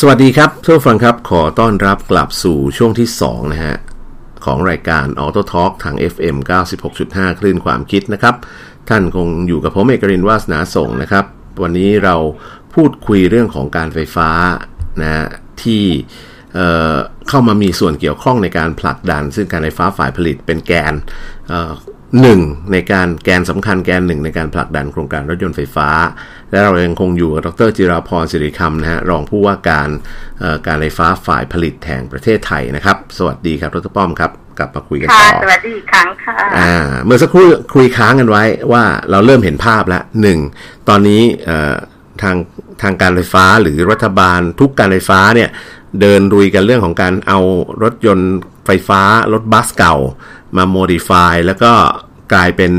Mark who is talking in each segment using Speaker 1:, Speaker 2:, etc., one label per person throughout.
Speaker 1: สวัสดีครับทุกฟังครับ ขอต้อนรับกลับสู่ช่วงที่ 2 นะฮะ ของรายการ Auto Talk ทาง FM 96.5 คลื่นความคิดนะครับ ท่านคงอยู่กับผมเอกรินวาสนาส่งนะครับ วันนี้เราพูดคุยเรื่องของการไฟฟ้านะที่เเข้ามามีส่วนเกี่ยวข้องในการผลักดัน ซึ่งการไฟฟ้าฝ่ายผลิตเป็นแกน หนึ่งในการแกนสำคัญแกนหนึ่งในการผลักดันโครงการรถยนต์ไฟฟ้า และเรายังคงอยู่กับดรจิราพรสิริคำนะฮะรองผู้ว่าการการไฟฟ้าฝ่ายผลิตแห่งประเทศไทยนะครับ สวัสดีครับดรป้อมครับกลับมาคุยกันต่อ
Speaker 2: สวัสดีอีกครั้งค่ะ
Speaker 1: อ่าเมื่อสักครู่คุยค้างกันไว้ว่าเราเริ่มเห็นภาพแล้วหนึ่งตอนนี้ทางทางการไฟฟ้าหรือรัฐบาลทุกการไฟฟ้าเนี่ยเดินรุยกันเรื่องของการเอารถยนต์ไฟฟ้ารถบัสเก่ามาโมดิฟายแล้วก็ กลายเป็น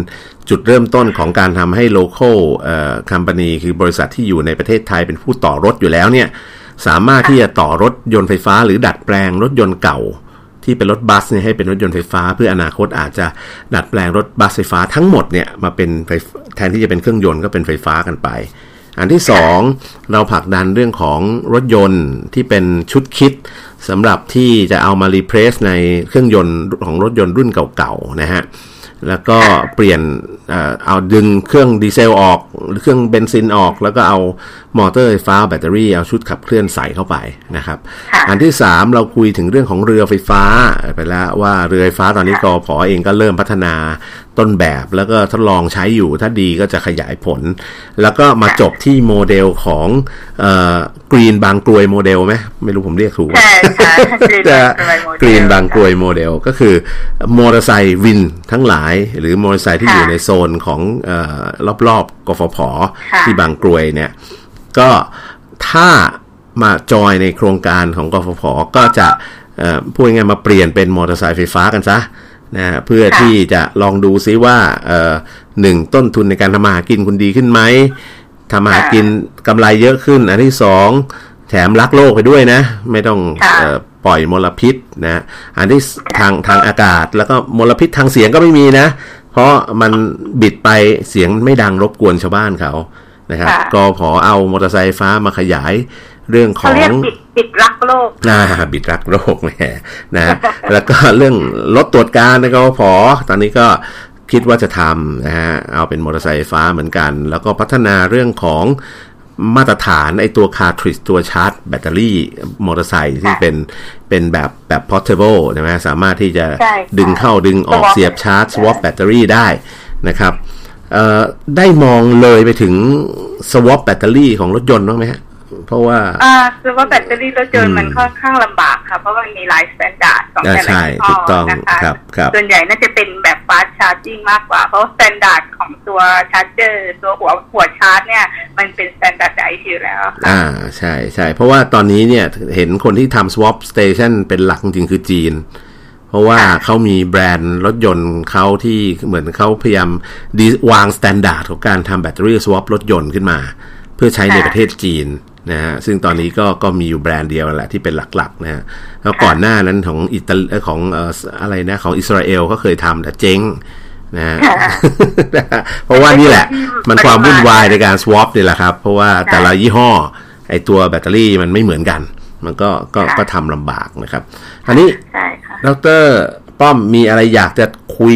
Speaker 1: จุดเริ่มต้นของการทำให้ local เอ่อ company คือบริษัทที่อยู่ในประเทศไทยเป็นผู้ต่อรถอยู่แล้วเนี่ย สามารถที่จะต่อรถยนต์ไฟฟ้า หรือดัดแปลงรถยนต์เก่า ที่เป็นรถบัสเนี่ยให้เป็นรถยนต์ไฟฟ้า เพื่ออนาคตอาจจะดัดแปลงรถบัสไฟฟ้าทั้งหมดเนี่ยมาเป็นแทนที่จะเป็นเครื่องยนต์ก็เป็นไฟฟ้ากันไป อันที่สองเราผลักดันเรื่องของรถยนต์ที่เป็นชุดคิดสำหรับที่จะเอามารีเพรสในเครื่องยนต์ของรถยนต์รุ่นเก่าๆนะฮะ แล้วก็เปลี่ยนเอาดึงเครื่องดีเซลออกเครื่องเบนซินออก แล้วก็เอามอเตอร์ไฟฟ้าแบตเตอรี่เอาชุดขับเคลื่อนใส่เข้าไปนะครับ อันที่ 3 เราคุยถึงเรื่องของเรือไฟฟ้าไปแล้วว่าเรือไฟฟ้าตอนนี้กฟผเองก็เริ่มพัฒนาต้นแบบแล้วก็ทดลองใช้อยู่ถ้าดีก็จะขยายผล แล้วก็มาจบที่โมเดลของGreen บางกรวยโมเดลไหมไม่รู้ผมเรียกถูก
Speaker 2: ใช่ค่ะ
Speaker 1: Green บางกรวยโมเดลก็คือมอเตอร์ไซค์วินทั้งหลาย หรือมอเตอร์ไซค์ที่อยู่ในโซนของรอบๆกฟผที่บางกรวยเนี่ย ก็ถ้ามาจอยในโครงการของกฟผก็จะพูดง่ายมาเปลี่ยนเป็นมอเตอร์ไซค์ไฟฟ้ากันซะนะเพื่อที่จะลองดูซิว่าหนึ่งต้นทุนในการทำมาหากินคุณดีขึ้นไหมทำมาหากินกำไรเยอะขึ้น อันที่สองแถมรักโลกไปด้วยนะ ไม่ต้องปล่อยมลพิษนะ อันที่ทางทางอากาศแล้วก็มลพิษทางเสียงก็ไม่มีนะ เพราะมันบิดไปเสียงไม่ดังรบกวนชาวบ้านเขานะครับก็พอเอามอเตอร์ไซค์ฟ้ามาขยายเรื่องของเรี
Speaker 2: ยกบิดบิดรักโลก
Speaker 1: อ่าบิดรักโลกแหมนะแล้วก็เรื่องรถตรวจการนะก็พอตอนนี้ก็คิดว่าจะทำนะฮะเอาเป็นมอเตอร์ไซค์ไฟฟ้าเหมือนกัน แล้วก็พัฒนาเรื่องของ มาตรฐานไอตัว cartridge ตัวชาร์จแบตเตอรี่มอเตอร์ไซค์ที่เป็นเป็นแบบแบบ portable ใช่ไหมสามารถที่จะดึงเข้าดึงออกเสียบชาร์จ swap แบตเตอรี่ได้นะครับได้มองเลยไปถึง swap แบตเตอรี่ของรถยนต์บ้างไหมฮะเพราะว่า
Speaker 2: อ่าคือว่าแบตเตอรี่รถยนต์มันค่อนข้างลำบากค่ะ เพราะมันมีหลาย standard ของแต่ละยี่ห้อนะคะส่วนใหญ่น่าจะเป็นแบบ fast charging มากกว่า เพราะ standard ของตัว charger ตัวหัวหัวชาร์จเนี่ย มันเป็น standard ไออยู่แล้ว
Speaker 1: อ่าใช่ใช่เพราะว่าตอนนี้เนี่ยเห็นคนที่ทำ swap station เป็นหลักจริงคือจีน เพราะว่าเขามีแบรนด์รถยนต์เขาที่เหมือนเขาพยายามดีวาง standard ของการทำแบตเตอรี่ swap รถยนต์ขึ้นมา เพื่อใช้ในประเทศจีน นะฮะซึ่งตอนนี้ก็ก็มีอยู่แบรนด์เดียวแหละที่เป็นหลักๆนะฮะแล้วก่อนหน้านั้นของอิตาลีของเอ่ออะไรนะของอิสราเอลก็เคยทำแต่เจ๊งนะฮะเพราะว่านี่แหละ มันความวุ่นวายในการสวอปนี่แหละครับ เพราะว่าแต่ละยี่ห้อ ไอตัวแบตเตอรี่มันไม่เหมือนกัน มันก็ก็ก็ทำลำบากนะครับ อันนี้ดรป้อมมีอะไรอยากจะคุย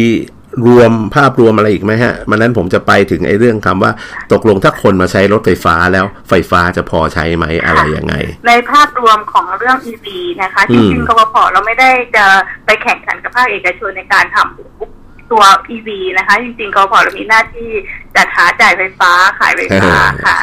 Speaker 1: รวมภาพรวมอะไรอีกไหมฮะ มันนั้นผมจะไปถึงไอ้เรื่องคำว่าตกลงถ้าคนมาใช้รถไฟฟ้าแล้วไฟฟ้าจะพอใช้ไหมอะไรยังไง
Speaker 2: ในภาพรวมของเรื่อง EV นะคะจริงๆกพเราไม่ได้จะไปแข่งขันกับภาคเอกชนในการทำ ตัว EV นะคะ จริงๆกพเรามีหน้าที่จัดหาจ่ายไฟฟ้าขายไฟฟ้าค่ะ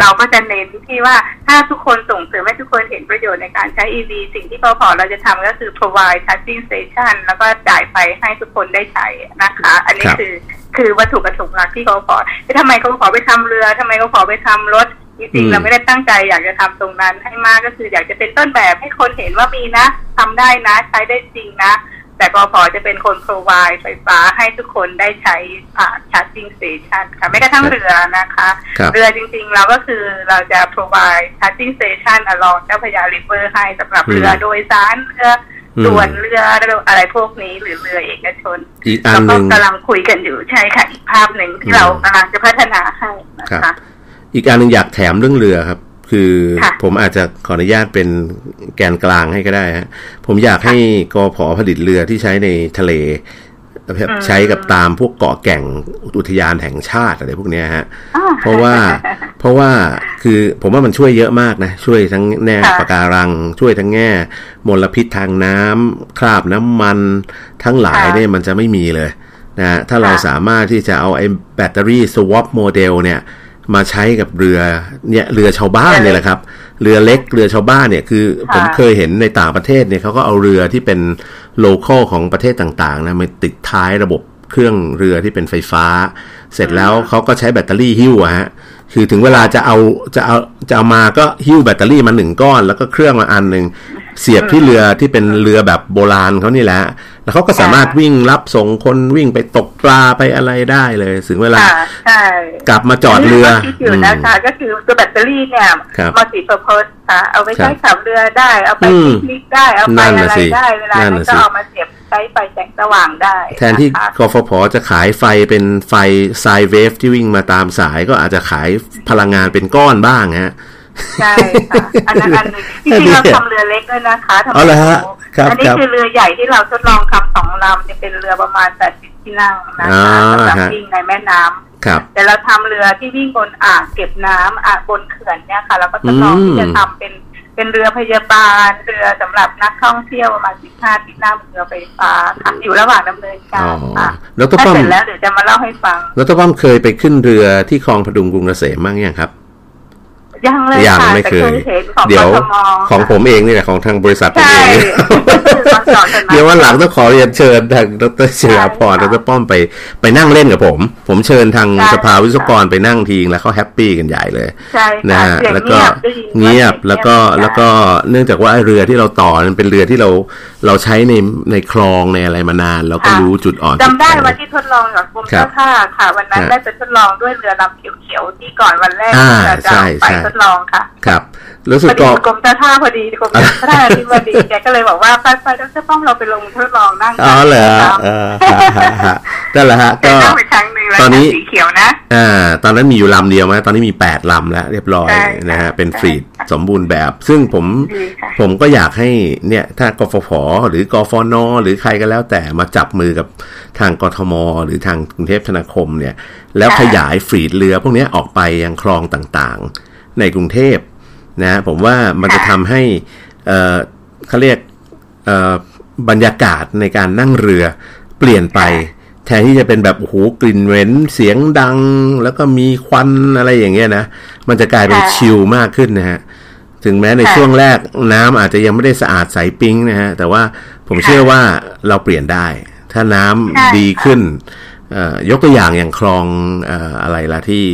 Speaker 2: เราก็จะเน้นที่ว่าถ้าทุกคนส่งเสริมให้ทุกคนเห็นประโยชน์ในการใช้ EV สิ่งที่กพเราจะทำก็คือ provide charging station แล้วก็จ่ายไฟให้ทุกคนได้ใช้นะคะ อันนี้คือคือวัตถุประสงค์หลักที่กพทำไมกพไปทำเรือทำไมกพไปทำรถจริงๆเราไม่ได้ตั้งใจอยากจะทำตรงนั้นให้มากก็คืออยากจะเป็นต้นแบบให้คนเห็นว่ามีนะทำได้นะ ใช้ได้จริงนะ แต่กฟผจะเป็นคน provide ไฟฟ้าให้ทุกคนได้ใช้ charging station ค่ะไม่กระทั่งเรือนะคะ เรือจริงๆ เราก็คือเราจะ provide charging station along เจ้าพระยา river ให้สำหรับเรือโดยสารเรือด่วนเรืออะไรพวกนี้หรือเรือเอกชน
Speaker 1: แล้วก็
Speaker 2: กำลังคุยกันอยู่ใช่ค่ะอีกภาพหนึ่งที่เรากำลังจะพัฒนาให้นะคะ
Speaker 1: อีกอันหนึ่งอยากแถมเรื่องเรือครับ คือ
Speaker 2: ค่ะ
Speaker 1: ผมอาจจะขออนุญาตเป็นแกนกลางให้ก็ได้ฮะผมอยากให้กอพอผลิตเรือที่ใช้ในทะเลแบบใช้กับตามพวกเกาะแก่งอุทยานแห่งชาติอะไรพวกเนี้ยฮะ
Speaker 2: อ่า
Speaker 1: เพราะว่าเพราะว่าคือผมว่ามันช่วยเยอะมากนะ ช่วยทั้งแง่
Speaker 2: ค่ะ
Speaker 1: ปะการัง ช่วยทั้งแง่มลพิษทางน้ำคราบน้ำมันทั้งหลาย
Speaker 2: ค่ะ
Speaker 1: เนี่ยมันจะไม่มีเลยนะฮะถ้าเรา
Speaker 2: ค่ะ
Speaker 1: สามารถที่จะเอาไอ้แบตเตอรี่ swap model เนี่ย มาใช้กับเรือเนี่ยเรือชาวบ้านเนี่ยแหละครับ เรือเล็กเรือชาวบ้านเนี่ยคือ
Speaker 2: ค่ะ
Speaker 1: ผมเคยเห็นในต่างประเทศเนี่ยเขาก็เอาเรือที่เป็น local ของประเทศต่างๆนะมาติดท้ายระบบเครื่องเรือที่เป็นไฟฟ้า เสร็จแล้วเขาก็ใช้แบตเตอรี่หิ้วอะฮะคือถึงเวลาจะเอาจะเอาจะเอามาก็หิ้วแบตเตอรี่มาหนึ่งก้อน แล้วก็เครื่องมาอันหนึ่ง เสียบที่เรือที่เป็นเรือแบบโบราณเขานี่แหละ แล้วเขาก็สามารถวิ่งรับส่งคนวิ่งไปตกปลาไปอะไรได้เลยถึงเวลา
Speaker 2: ค่ะใช่
Speaker 1: กลับมาจอดเรือ
Speaker 2: ที่คิดอยู่นะคะ ก็คือตัวแบตเตอรี่เนี่ย
Speaker 1: ครับ
Speaker 2: multipurpose ค่ะ เอาไปใช้
Speaker 1: ครับ
Speaker 2: ขับเรือได้ เอาไป
Speaker 1: อืม
Speaker 2: ปิกนิกได้ เอาไป
Speaker 1: นั่น
Speaker 2: อะ
Speaker 1: น่ะ
Speaker 2: ไร
Speaker 1: สิ
Speaker 2: ได้ เวลา
Speaker 1: นั่น
Speaker 2: นั้น
Speaker 1: น่ะ
Speaker 2: ก็
Speaker 1: สิ
Speaker 2: เอามาเสียบใช้ไฟแสงสว่างได้
Speaker 1: แทนที่ะ
Speaker 2: คะ
Speaker 1: กฟผจะขายไฟเป็นไฟ sine wave ที่วิ่งมาตามสายก็อาจจะขายพลังงานเป็นก้อนบ้างฮะ
Speaker 2: ใช่ค่ะอันนั้นอันหนึ่งจริงๆเราทำเรือเล็กด้วยนะคะทำ
Speaker 1: เอาเหรอฮะครับ
Speaker 2: อันนี้
Speaker 1: ครับ
Speaker 2: คือเรือใหญ่ที่เราทดลองทำสองลำจะเป็นเรือประมาณ80ที่นั่งนะ
Speaker 1: อ่า
Speaker 2: คะสำหรับ
Speaker 1: ฮะ
Speaker 2: วิ่งในแม่น้ำ
Speaker 1: ครับ
Speaker 2: แต่เราทำเรือที่วิ่งบนอ่างเก็บน้ำอ่างบนเขื่อนเนี่ยค่ะเราก็ทดลอง
Speaker 1: อืม
Speaker 2: ที่จะทำเป็นเป็นเรือพยาบาล เรือสำหรับนักท่องเที่ยวประมาณ15ที่นั่งเรือไฟฟ้าค่ะอยู่ระหว่างดำเนินกา
Speaker 1: อ๋อ
Speaker 2: รค่ะ
Speaker 1: แล้วก็
Speaker 2: ถ้า
Speaker 1: ป้อม
Speaker 2: เสร็จแล้วเดี๋ยวจะมาเล่าให้ฟัง
Speaker 1: แล้วก็ป้อมเคยไปขึ้นเรือที่คลองพดุงกรุงเกษมบ้างยังครับ
Speaker 2: ยังเลย
Speaker 1: ยัง
Speaker 2: ค่ะ
Speaker 1: ไม่
Speaker 2: แต่
Speaker 1: เคย
Speaker 2: เห็นของ
Speaker 1: เดี๋ยว
Speaker 2: กทม
Speaker 1: ของผมเองนี่แหละของทางบริษัทผม
Speaker 2: ใช่
Speaker 1: เอง
Speaker 2: ตอนจอดกันมา
Speaker 1: เดี๋ยววันหลังต้องขอเรียนเชิญทางดรเชียพร
Speaker 2: ใช่
Speaker 1: ด
Speaker 2: ค่ะ
Speaker 1: รป้อมไปไปนั่งเล่นกับผม ผมเชิญทาง
Speaker 2: ใช่
Speaker 1: สภาวิศวกรไปนั่งทีงแล้วเขาแฮปปี้กันใหญ่เลย
Speaker 2: ใช่
Speaker 1: นะ
Speaker 2: ค่ะ
Speaker 1: ฮะ
Speaker 2: เสียง
Speaker 1: แล้วก็
Speaker 2: เงียบได้ยิน
Speaker 1: เงียบ
Speaker 2: ว่า
Speaker 1: แล้วก็
Speaker 2: เสียงเงียบ
Speaker 1: แล้วก็เนื่องจากว่าไอ้เรือที่เราต่อมันเป็นเรือที่เราเราใช้ในในคลองในอะไรมานาน เราก็
Speaker 2: ค่ะ
Speaker 1: รู้จุดอ่อน
Speaker 2: จำได้
Speaker 1: จุแข็ง
Speaker 2: วันที่ทดลองกับกรม
Speaker 1: ครั
Speaker 2: เจ้า
Speaker 1: บ
Speaker 2: ท่าค่ะ วันนั้น
Speaker 1: ฮะ
Speaker 2: ได้ไปทดลองด้วยเรือลำเขียวๆที่ก่อนวันแรก
Speaker 1: อ่า
Speaker 2: ที่เราจะ
Speaker 1: ใช่
Speaker 2: เอาไป
Speaker 1: ใช่
Speaker 2: ทดลองค่ะ
Speaker 1: ครับรู้สึ
Speaker 2: พ
Speaker 1: ก
Speaker 2: อดี
Speaker 1: ก็
Speaker 2: กรมเจ้าท่าพอดีกรมเจ้าท่าที่พอดีแกก็เลยบอกว่าไปไปดรป้อมเราไปลงทดลองนั่ง
Speaker 1: อ๋อเหรอ
Speaker 2: ครับ
Speaker 1: เออฮะฮะฮะนั่นแหละฮะ
Speaker 2: ได้
Speaker 1: ก็
Speaker 2: นั่งไปครั้งหนึ่งแล้ว
Speaker 1: ตอนนี้
Speaker 2: สีเขียวนะ
Speaker 1: อ่าตอนนั้นมีอยู่ลำเดียวไหมตอนนี้มีแปดลำแล้ว เรียบร้อย
Speaker 2: ใช่
Speaker 1: นะฮะ
Speaker 2: ค่ะ
Speaker 1: เป็น
Speaker 2: ใช่
Speaker 1: ฟรีดสมบูรณ์แบบ ซึ่งผม
Speaker 2: ดีค่ะ
Speaker 1: ผมก็อยากให้เนี่ยถ้ากฟผหรือกฟนหรือใครก็แล้วแต่มาจับมือกับทางกทม หรือทางกรุงเทพธนาคมเนี่ย แล้ว
Speaker 2: ค่ะ
Speaker 1: ขยายฟรีดเรือพวกเนี้ยออกไปยังคลองต่างๆ ในกรุงเทพนะผมว่ามันจะทำให้เอ่อเขาเรียกเอ่อบรรยากาศในการนั่งเรือเปลี่ยนไป แทนที่จะเป็นแบบโอ้โหกลิ่นเหม็นเสียงดัง แล้วก็มีควันอะไรอย่างเงี้ยนะมันจะกลายเป็น
Speaker 2: ค่ะ
Speaker 1: ชิลมากขึ้นนะฮะถึงแม้ใน
Speaker 2: ค่ะ
Speaker 1: ช่วงแรกน้ำอาจจะยังไม่ได้สะอาดใสปิ๊งนะฮะแต่ว่าผม
Speaker 2: ค่ะ
Speaker 1: เชื่อว่าเราเปลี่ยนได้ ถ้าน้ำ
Speaker 2: ใช่
Speaker 1: ดีขึ้นเอ่อยกตัวอย่างอย่างคลองเอ่ออะไรล่ะที่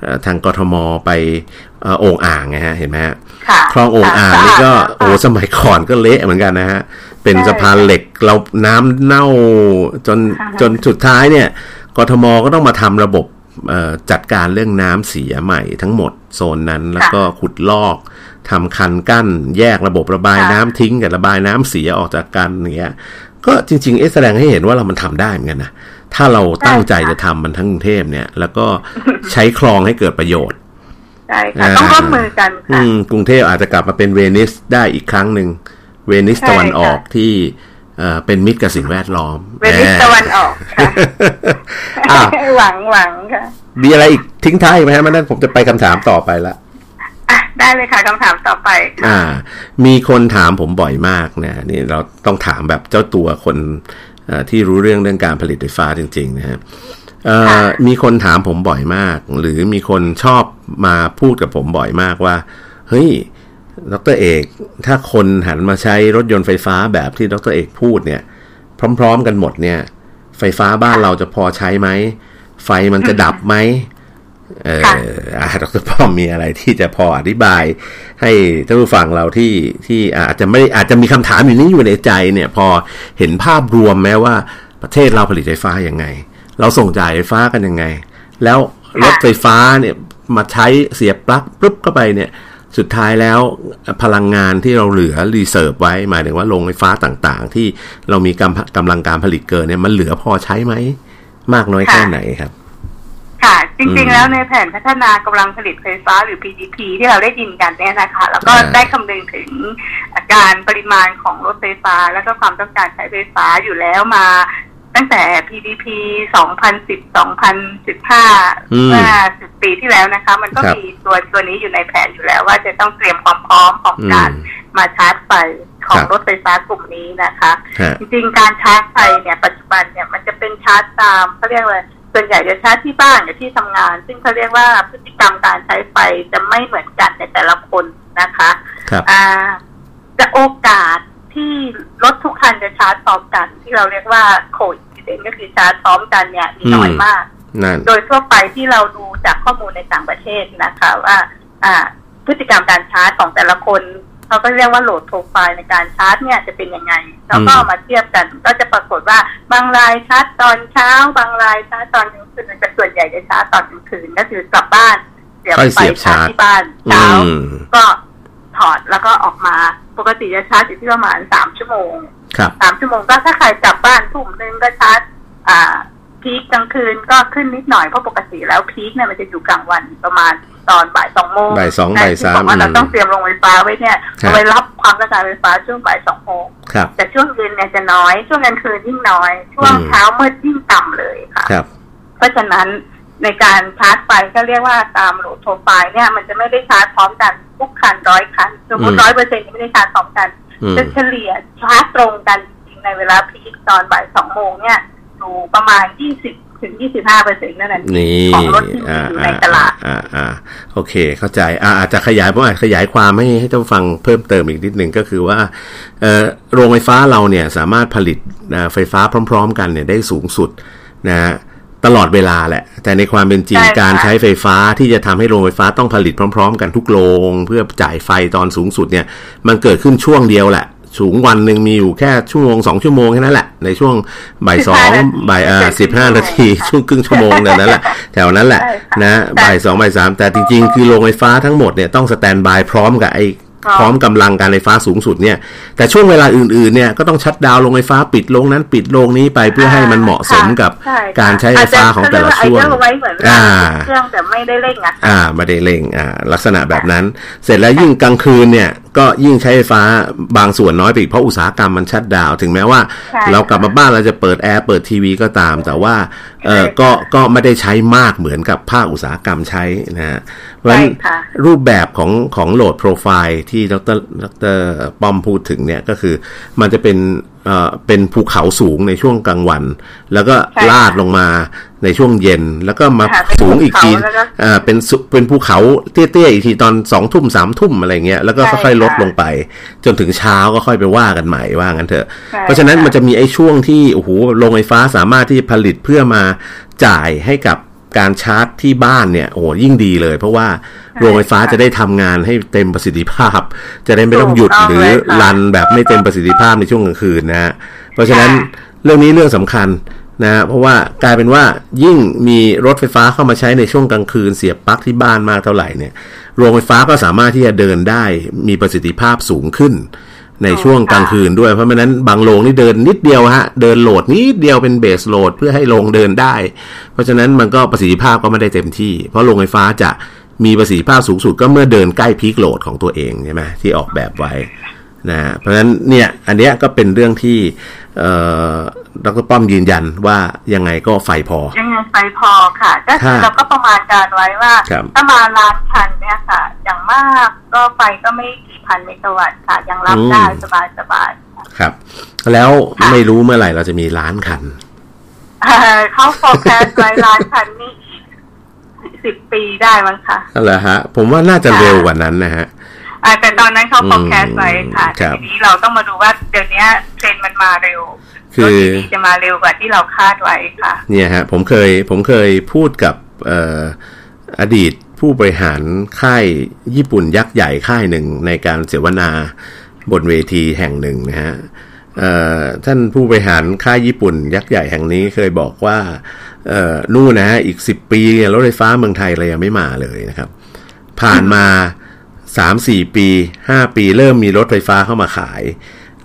Speaker 1: เอ่อทางกทมไปเอ่อ โอ่งอ่างไงฮะเห็นไหมฮะ
Speaker 2: ค่ะ
Speaker 1: คลองโอ่งอ่างนี่ก็
Speaker 2: ค่ะ
Speaker 1: โอ้สมัยก่อนก็เละเหมือนกันนะฮะเป็น
Speaker 2: ใช่
Speaker 1: สะพานเหล็กเราน้ำเน่าจน
Speaker 2: ค่ะ
Speaker 1: จนสุดท้ายเนี่ยกทมก็ต้องมาทำระบบเอ่อจัดการเรื่องน้ำเสียใหม่ทั้งหมดโซนนั้นแล้วก็ขุดลอกทำคันกั้นแยกระบบระบาย
Speaker 2: ค่ะ
Speaker 1: น้ำทิ้งกับระบายน้ำเสียออกจากกันอย่างเงี้ยก็จริงๆเอะแสดงให้เห็นว่าเรามันทำได้เหมือนกันนะถ้าเราตั้งใจจะทำมันทั้งกรุงเทพเนี่ย แล้วก็ใช้คลองให้เกิดประโยชน์
Speaker 2: ใช่ค่ะ ต้องร่วมมือกัน
Speaker 1: อื
Speaker 2: ค่ะ
Speaker 1: มกรุงเทพอาจจะกลับมาเป็นเวนิสได้อีกครั้งหนึ่ง เวนิส
Speaker 2: ใช่
Speaker 1: ตะวันออก
Speaker 2: ค่ะ
Speaker 1: ที่เอ่อเป็นมิตรกับสิ่งแวดล้อม
Speaker 2: เวนิสตะวันออกค่ะ
Speaker 1: อะ
Speaker 2: หวังหวังค่ะ
Speaker 1: มีอะไรอีกทิ้งท้ายอีกไหมฮะมันนั้นผมจะไปคำถามต่อไปละ
Speaker 2: อะได้เลยค่ะคำถามต่อไปค่ะ
Speaker 1: อ่า มีคนถามผมบ่อยมากนะนี่เราต้องถามแบบเจ้าตัวคนเอ่อที่รู้เรื่องเรื่องการผลิตไฟฟ้าจริง ๆ นะฮะเอ่อ
Speaker 2: ค่ะ
Speaker 1: มีคนถามผมบ่อยมาก หรือมีคนชอบมาพูดกับผมบ่อยมากว่า เฮ้ยดรเอก ถ้าคนหันมาใช้รถยนต์ไฟฟ้าแบบที่ดรเอกพูดเนี่ย พร้อม ๆ กันหมดเนี่ย ไฟฟ้าบ้านเราจะพอใช้ไหม ไฟมันจะดับไหมเออ
Speaker 2: ค่ะ
Speaker 1: อ่าดรป้อมมีอะไรที่จะพออธิบายให้ท่านผู้ฟังเราที่ที่อาจจะไม่อาจจะมีคำถามอยู่นี้อยู่ในใจเนี่ย พอเห็นภาพรวมแม้ว่าประเทศเราผลิตไฟฟ้ายังไง เราส่งจ่ายไฟฟ้ากันยังไง แล้วรถไฟฟ้าเนี่ยมาใช้เสียบปลั๊กปุ๊บเข้าไปเนี่ย สุดท้ายแล้วพลังงานที่เราเหลือ reserve ไว้ หมายถึงว่าโรงไฟฟ้าต่างๆ ที่เรามีกำกำลังการผลิตเกินเนี่ยมันเหลือพอใช้ไหม มากน้อยแค่ไหนครับ
Speaker 2: ค่ะ จริงๆแล้วในแผนพัฒนากำลังผลิตไฟฟ้าหรือ PDP ที่เราได้ยินกันเนี่ยนะคะ แล้วก็
Speaker 1: อ่า
Speaker 2: ได้คำนึงถึงการปริมาณของรถไฟฟ้า แล้วก็ความต้องการใช้ไฟฟ้าอยู่แล้วมา ตั้งแต่ PDP 2010 2015
Speaker 1: อืม
Speaker 2: เมื่อ10ปีที่แล้วนะคะ มันก็
Speaker 1: ครับ
Speaker 2: มีตัวตัวนี้อยู่ในแผนอยู่แล้ว ว่าจะต้องเตรียมความพร้อมของการ
Speaker 1: อืม
Speaker 2: มาชาร์จไฟของ
Speaker 1: ครับ
Speaker 2: รถไฟฟ้ากลุ่มนี้นะคะ
Speaker 1: ฮะ
Speaker 2: จริงๆการชาร์จไฟเนี่ยปัจจุบันเนี่ยมันจะเป็นชาร์จตามเขาเรียกว่าส่วนใหญ่จะชาร์จที่บ้านกับที่ทำงาน ซึ่งเขาเรียกว่าพฤติกรรมการใช้ไฟจะไม่เหมือนกันในแต่ละคนนะคะ
Speaker 1: ครับ
Speaker 2: อ่าจะโอกาส ที่รถทุกคันจะชาร์จพร้อมกัน ที่เราเรียกว่าcoincident ก็คือชาร์จพร้อมกันเนี่ยมีน้อย
Speaker 1: อืม
Speaker 2: มาก
Speaker 1: นั่น
Speaker 2: โดยทั่วไปที่เราดูจากข้อมูลในต่างประเทศนะคะว่า อ่าพฤติกรรมการชาร์จของแต่ละคนเขาก็เรียกว่า load profile ในการชาร์จเนี่ยจะเป็นยังไงเราก็เอามาเทียบกันก็จะปรากฏว่าบางรายชาร์จตอนเช้า บางรายชาร์จตอนกลางคืนแต่ส่วนใหญ่จะชาร์จตอนกลางคืนก็คือกลับบ้านเสียบ
Speaker 1: ค่อย
Speaker 2: ไฟ
Speaker 1: เสียบ
Speaker 2: ชาร์จ
Speaker 1: ชาร์จ
Speaker 2: ที่บ้าน
Speaker 1: อื
Speaker 2: เช้า
Speaker 1: ม
Speaker 2: ก็ ถอดแล้วก็ออกมาปกติจะชาร์จอยู่ที่ประมาณสามชั่วโมง
Speaker 1: ครับ
Speaker 2: สามชั่วโมงก็ถ้าใครกลับบ้านทุ่มหนึ่งก็ชาร์จอ่า peak กลางคืนก็ขึ้นนิดหน่อยเพราะปกติแล้ว peak เนี่ยมันจะอยู่กลางวันประมาณตอนบ่ายสองโมง
Speaker 1: บ่ายสอง
Speaker 2: นะ
Speaker 1: บ่ายสาม
Speaker 2: ที่บอกว่าเรา
Speaker 1: อืม
Speaker 2: ต้องเตรียมโรงไฟฟ้าไว้เนี่ย
Speaker 1: ครับ
Speaker 2: เอาไว้รับความต้องการไฟฟ้าช่วงบ่ายสองโมง
Speaker 1: ครับ
Speaker 2: แต่ช่วงเย็นเนี่ยจะน้อย ช่วงกลางคืนยิ่งน้อย ช่วง
Speaker 1: อืม
Speaker 2: เช้ามืดยิ่งต่ำเลยค่ะ
Speaker 1: ครับ
Speaker 2: เพราะฉะนั้น ในการชาร์จไฟก็เรียกว่าตาม load profile เนี่ยมันจะไม่ได้ชาร์จพร้อมกันทุกคันร้อยคันสมมติ
Speaker 1: อืม
Speaker 2: ร้อยเปอร์เซ็นต์ไม่ได้ชาร์จพร้อมกัน
Speaker 1: อืม
Speaker 2: จะเฉลี่ยชาร์จตรงกันจริงๆในเวลาพีคตอนบ่ายสองโมงเนี่ยอยู่ประมาณยี่สิบถึงยี่สิบห้าเปอร์เซ็นต์นั่นเอง
Speaker 1: นี่
Speaker 2: ของรถที่มี
Speaker 1: อ่า
Speaker 2: อยู่
Speaker 1: อ่า
Speaker 2: ในตลาด
Speaker 1: อ่าอ่าโอเค เข้าใจ อ่าอาจจะขยายผมอาจจะขยายความให้ให้ท่านผู้ฟังเพิ่มเติมอีกนิดหนึ่งก็คือว่าเอ่อโรงไฟฟ้าเราเนี่ยสามารถผลิตอ่าไฟฟ้าพร้อม ๆ กันเนี่ยได้สูงสุดนะฮะ ตลอดเวลาแหละ แต่ในความเป็นจริง
Speaker 2: ใช่ค่ะ
Speaker 1: การใช้ไฟฟ้าที่จะทำให้โรงไฟฟ้าต้องผลิตพร้อม ๆ กันทุกโรงเพื่อจ่ายไฟตอนสูงสุดเนี่ย มันเกิดขึ้นช่วงเดียวแหละสูงวันหนึ่งมีอยู่แค่ชั่วโมงสองชั่วโมงแค่นั้นแหละ ในช่วงบ่ายสองบ่ายอ่าสิบห้านาทีช่วงครึ่งชั่วโมงเท่านั้นแหละแถวนั้นแหละ
Speaker 2: ใช่ค่ะ
Speaker 1: นะ
Speaker 2: แต่
Speaker 1: บ่ายสองบ่ายสามแต่จริง ๆ คือโรงไฟฟ้าทั้งหมดเนี่ยต้องสแตนบายพร้อมกับไอ้
Speaker 2: พร้อม
Speaker 1: พร้อมกำลังการไฟฟ้าสูงสุดเนี่ย แต่ช่วงเวลาอื่นๆเนี่ยก็ต้องชัดดาวน์โรงไฟฟ้าปิดโรงนั้นปิดโรงนี้ไปเพื่อให้มันเหมาะสมกับ
Speaker 2: ใช่ค่ะ
Speaker 1: การใช้ไฟฟ้าของแต่ละช่วง
Speaker 2: อาจจะเขาเรียกว่าไว้เหมือน
Speaker 1: อ่า
Speaker 2: เครื่องแต่ไม่ได้เร่งอะค่ะ
Speaker 1: อ่าไม่ได้เร่งอ่าลักษณะแบบนั้น เสร็จแล้วยิ่งกลางคืนเนี่ย ก็ยิ่งใช้ไฟฟ้าบางส่วนน้อยไปอีกเพราะอุตสาหกรรมมันชัดดาวน์ถึงแม้ว่า
Speaker 2: ใช่
Speaker 1: เรากลับมาบ้านเราจะเปิดแอร์เปิดทีวีก็ตาม แต่ว่าเออก็ก็ไม่ได้ใช้มากเหมือนกับภาคอุตสาหกรรมใช้นะฮะเพราะฉะนั้น
Speaker 2: ใช่ค่ะ
Speaker 1: รูปแบบของของโหลดโปรไฟล์ที่ดรดรป้อมพูดถึงเนี่ยก็คือมันจะเป็น เอ่อเป็นภูเขาสูงในช่วงกลางวัน แล้วก็
Speaker 2: ใช่ค่ะ
Speaker 1: ลาดลงมาในช่วงเย็น แล้วก็มา
Speaker 2: ค่ะเป็น
Speaker 1: สูงอีกที
Speaker 2: ภูเขาแล้วก็
Speaker 1: อ่าเป็นสุเป็นภูเขาเตี้ยๆอีกทีตอนสองทุ่มสามทุ่มอะไรเงี้ยแล้วก็
Speaker 2: ใช่
Speaker 1: ค่อยๆลด
Speaker 2: ค่ะ
Speaker 1: ลงไป จนถึงเช้าก็ค่อยไปว่ากันใหม่ว่างั้นเถอะ
Speaker 2: ใช่
Speaker 1: เพราะฉะนั้น
Speaker 2: ค่ะ
Speaker 1: มันจะมีไอ้ช่วงที่โอ้โหโรงไฟฟ้าสามารถที่ผลิตเพื่อมาจ่ายให้กับ การชาร์จที่บ้านเนี่ยโอ้โหยิ่งดีเลย เพราะว่าโรงไฟฟ้าจะได้ทำงานให้เต็มประสิทธิภาพ จะได้ไม่ต้องหยุด
Speaker 2: ถูกต้อง
Speaker 1: หรือ
Speaker 2: เลยค่ะ
Speaker 1: รันแบบไม่เต็มประสิทธิภาพในช่วงกลางคืนนะฮะเพราะฉะนั้น
Speaker 2: ค่ะ
Speaker 1: เรื่องนี้เรื่องสำคัญนะฮะเพราะว่ากลายเป็นว่ายิ่งมีรถไฟฟ้าเข้ามาใช้ในช่วงกลางคืนเสียบปลั๊กที่บ้านมากเท่าไหร่เนี่ย โรงไฟฟ้าก็สามารถที่จะเดินได้มีประสิทธิภาพสูงขึ้น ในช่วงกลางคืนด้วยเพราะฉะนั้นบางโรงนี่เดินนิดเดียวฮะ เดินโหลดนิดเดียวเป็นเบสโหลดเพื่อให้โรงเดินได้ เพราะฉะนั้นมันก็ประสิทธิภาพก็ไม่ได้เต็มที่ เพราะโรงไฟฟ้าจะมีประสิทธิภาพสูงสุดก็เมื่อเดินใกล้พีคโหลดของตัวเองใช่ไหมที่ออกแบบไว้นะฮะเพราะฉะนั้นเนี่ยอันเนี้ยก็เป็นเรื่องที่เอ่อดรป้อมยืนยันว่ายังไงก็ไฟพอ
Speaker 2: ยังไงไฟพอค่ะก็คือ
Speaker 1: ค่ะ
Speaker 2: เราก็ประมาณการไว้ว่า
Speaker 1: ครับ
Speaker 2: ถ้ามาล้านคันเนี่ยค่ะ อย่างมากก็ไฟก็ไม่กี่ พันเมกะวัตต์ค่ะ ยังรับได้สบายสบายๆ
Speaker 1: ครับ แล้ว
Speaker 2: ค่ะ
Speaker 1: ไม่รู้เมื่อไหร่เราจะมีล้านคัน
Speaker 2: เอ่อเขาโฟกัสไว้ล้านคันนี่อีกสิบปีได้มั้งค่ะ
Speaker 1: นั่นแหละฮะ ผมว่าน่าจะ
Speaker 2: ค่ะ
Speaker 1: เร็วกว่านั้นนะฮะ
Speaker 2: อ่าแต่ตอนนั้นเขา
Speaker 1: อืม
Speaker 2: โฟกัสไว้ค่ะ
Speaker 1: ครับ
Speaker 2: ทีนี้เราต้องมาดูว่าเดี๋ยวนี้เทรนด์มันมาเร็ว
Speaker 1: คือ
Speaker 2: รถดีๆจะมาเร็วกว่าที่เราคาดไว้ค่ะ
Speaker 1: เนี่ยฮะ ผมเคยผมเคยพูดกับเอ่ออดีต ผู้บริหารค่ายญี่ปุ่นยักษ์ใหญ่ค่ายหนึ่งในการเสวนาบนเวทีแห่งหนึ่งนะฮะท่านผู้บริหารค่ายญี่ปุ่น ยักษ์ใหญ่แห่งนี้เคยบอกว่าเอ่อนู่นนะฮะอีกสิบปีรถไฟฟ้าเมืองไทยเรายังไม่มาเลยนะครับ ผ่านมาสามสี่ปีห้าปีเริ่มมีรถไฟฟ้าเข้ามาขาย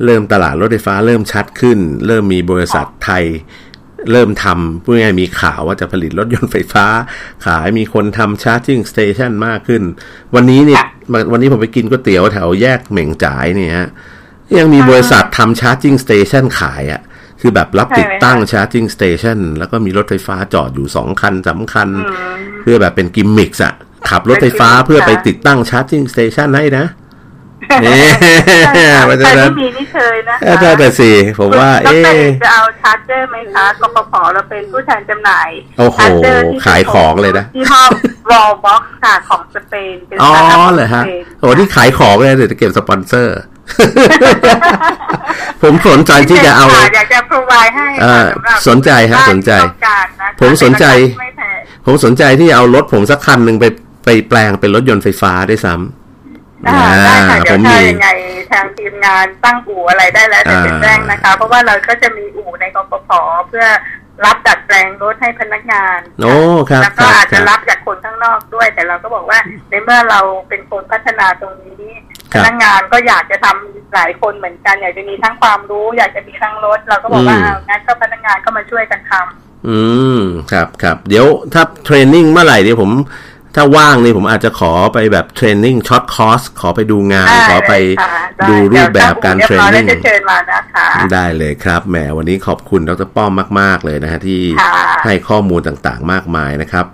Speaker 1: เริ่มตลาดรถไฟฟ้าเริ่มชัดขึ้น เริ่มมีบริษัทไทย เริ่มทำพูดง่ายๆมีข่าวว่าจะผลิตรถยนต์ไฟฟ้า ขายมีคนทำ charging station มากขึ้น วันนี้เนี่ย
Speaker 2: ค่ะ
Speaker 1: วันนี้ผมไปกินก๋วยเตี๋ยวแถวแยกเหม่งจ่ายเนี่ยฮะยังมีบริษัททำ charging station ขายอะคือแบบรับติดตั้งชาร์จิ่งสเตชันแล้วก็มีรถไฟฟ้าจอดอยู่สองคันสามคัน
Speaker 2: อืม
Speaker 1: เพื่อแบบเป็นกิมมิกส์อะขับรถไฟฟ้า
Speaker 2: เป็นกิมมิค
Speaker 1: เพื่อไป
Speaker 2: ค่ะ
Speaker 1: ติดตั้งชาร์จิ่งสเตชันให้นะ นี่เพราะฉะ
Speaker 2: แต่
Speaker 1: นั้น
Speaker 2: ที่มีนี่เคยนะคะ
Speaker 1: เออใช่แต่สิผมว่า
Speaker 2: ด
Speaker 1: เอ๊
Speaker 2: รเอกจะเอาชาร์จเจอร์ไหมคะกปปเราเป็นผู้แทนจำหน่าย
Speaker 1: โอ้โห
Speaker 2: ชาร์จเจอร์ที่
Speaker 1: ขายของเลยนะ
Speaker 2: ที่ห้อง Wallbox ค่ะของสเปนเป็น
Speaker 1: อ๋อ
Speaker 2: สตาร์ทอัพ
Speaker 1: เหรอฮะ
Speaker 2: ขงสปน
Speaker 1: โอ้ที่ขายของเลยเดี๋ยวจะเก็บสปอนเซอร์ ผมสนใจที่จะเอา
Speaker 2: ค่ะอยากจะ provide ให้
Speaker 1: เอ่อ
Speaker 2: ค่ะสำหรับ
Speaker 1: สนใจฮะ
Speaker 2: บ้า
Speaker 1: สนใจ
Speaker 2: ที่ต้องการนะคะ
Speaker 1: ผมสนใจ
Speaker 2: ใราคาที่ไม่แพง
Speaker 1: ผมสนใจที่จะเอารถผมสักคันหนึ่งไปไปแปลงเป็นรถยนต์ไฟฟ้าได้วยซ้ำ
Speaker 2: อ่า ได้ค่ะ
Speaker 1: ผ
Speaker 2: เดี๋ยว
Speaker 1: ม
Speaker 2: ถ้า
Speaker 1: มี
Speaker 2: ยังไงทางทีมงานตั้งอู่อะไรได้แล้วเดี๋ยวจะ
Speaker 1: อ่า
Speaker 2: แจ้งนะคะ เพราะว่าเราก็จะมีอู่ในกปพเพื่อรับดัดแปลงรถให้พนักงาน
Speaker 1: โอ้ครับ
Speaker 2: แล้ว
Speaker 1: ค
Speaker 2: ก็
Speaker 1: รับ
Speaker 2: อาจ
Speaker 1: ค
Speaker 2: จะ
Speaker 1: รับ
Speaker 2: รับจากคนข้างนอกด้วย แต่เราก็บอกว่าในเมื่อเราเป็นคนพัฒนาตรงนี้
Speaker 1: ค
Speaker 2: พ
Speaker 1: รับ
Speaker 2: นักงานก็อยากจะทำหลายคนเหมือนกัน อยากจะมีทั้งความรู้ อยากจะมีทั้งรถ เราก็บอกว่า
Speaker 1: อืม
Speaker 2: อ้าวงั้นก็พนักงานก็มาช่วยกันทำ
Speaker 1: อืมครับครับเดี๋ยวถ้า training เมื่อไหร่เดี๋ยวผม ถ้าว่างนี่ผมอาจจะขอไปแบบ training short course ขอไปดูงาน
Speaker 2: ได้
Speaker 1: ขอไป
Speaker 2: เลยค่ะได้
Speaker 1: ดูรูปแบบการเดี๋
Speaker 2: ยว
Speaker 1: เทรน
Speaker 2: ถ้าอู่
Speaker 1: นิ่ง
Speaker 2: เรียบร้อยแล้วจะเชิญมานะคะ
Speaker 1: ได้เลยครับแหมวันนี้ขอบคุณดรป้อมมาก ๆ เลยนะฮะที่
Speaker 2: ค่ะ
Speaker 1: ให้ข้อมูลต่างๆ มากมายนะครับ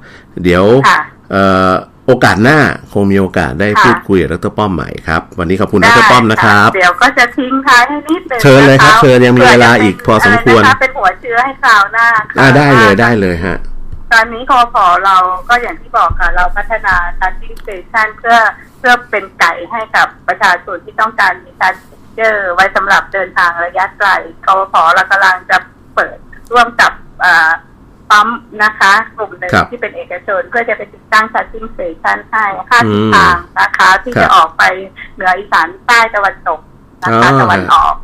Speaker 1: เดี๋ยว
Speaker 2: ค่ะ
Speaker 1: เอ่อโอกาสหน้าคงมีโอกาสได้
Speaker 2: ค่ะ
Speaker 1: พูดคุยกับดรป้อมใหม่ครับ วันนี้ขอบคุณดรป้อมนะครับ
Speaker 2: เดี๋ยวก็จะทิ้งท้ายให้นิดนึง
Speaker 1: เชิญเลยครับ
Speaker 2: นะะ
Speaker 1: เชิญยังมีเวลาอีกพอสมควระ
Speaker 2: ไนะะเป็นหัวเชื้อให้คราวหน้าค่ะ
Speaker 1: อ่าได้เลยได้เลยฮะ
Speaker 2: ตอนนี้คอพอเราก็อย่างที่บอกค่ะ เราพัฒนา charging station เพื่อเพื่อเป็นไก่ให้กับประชาชนที่ต้องการมี charging เจอไว้สำหรับเดินทางระยะไกลคอพอเรากำลังจะเปิดร่วมกับอ่าปั๊มนะคะกลุ่มหนึ่ง
Speaker 1: ครับ
Speaker 2: ที่เป็นเอกชนเพื่อจะไปติดตั้ง charging station ให้ค่า
Speaker 1: อื
Speaker 2: ทิศ
Speaker 1: ม
Speaker 2: ทางนะคะ ที่
Speaker 1: ครั
Speaker 2: จะ
Speaker 1: บ
Speaker 2: ออกไปเหนืออีสานใต้ตะวันตกนะคะ
Speaker 1: อ๋อ
Speaker 2: ตะวันออก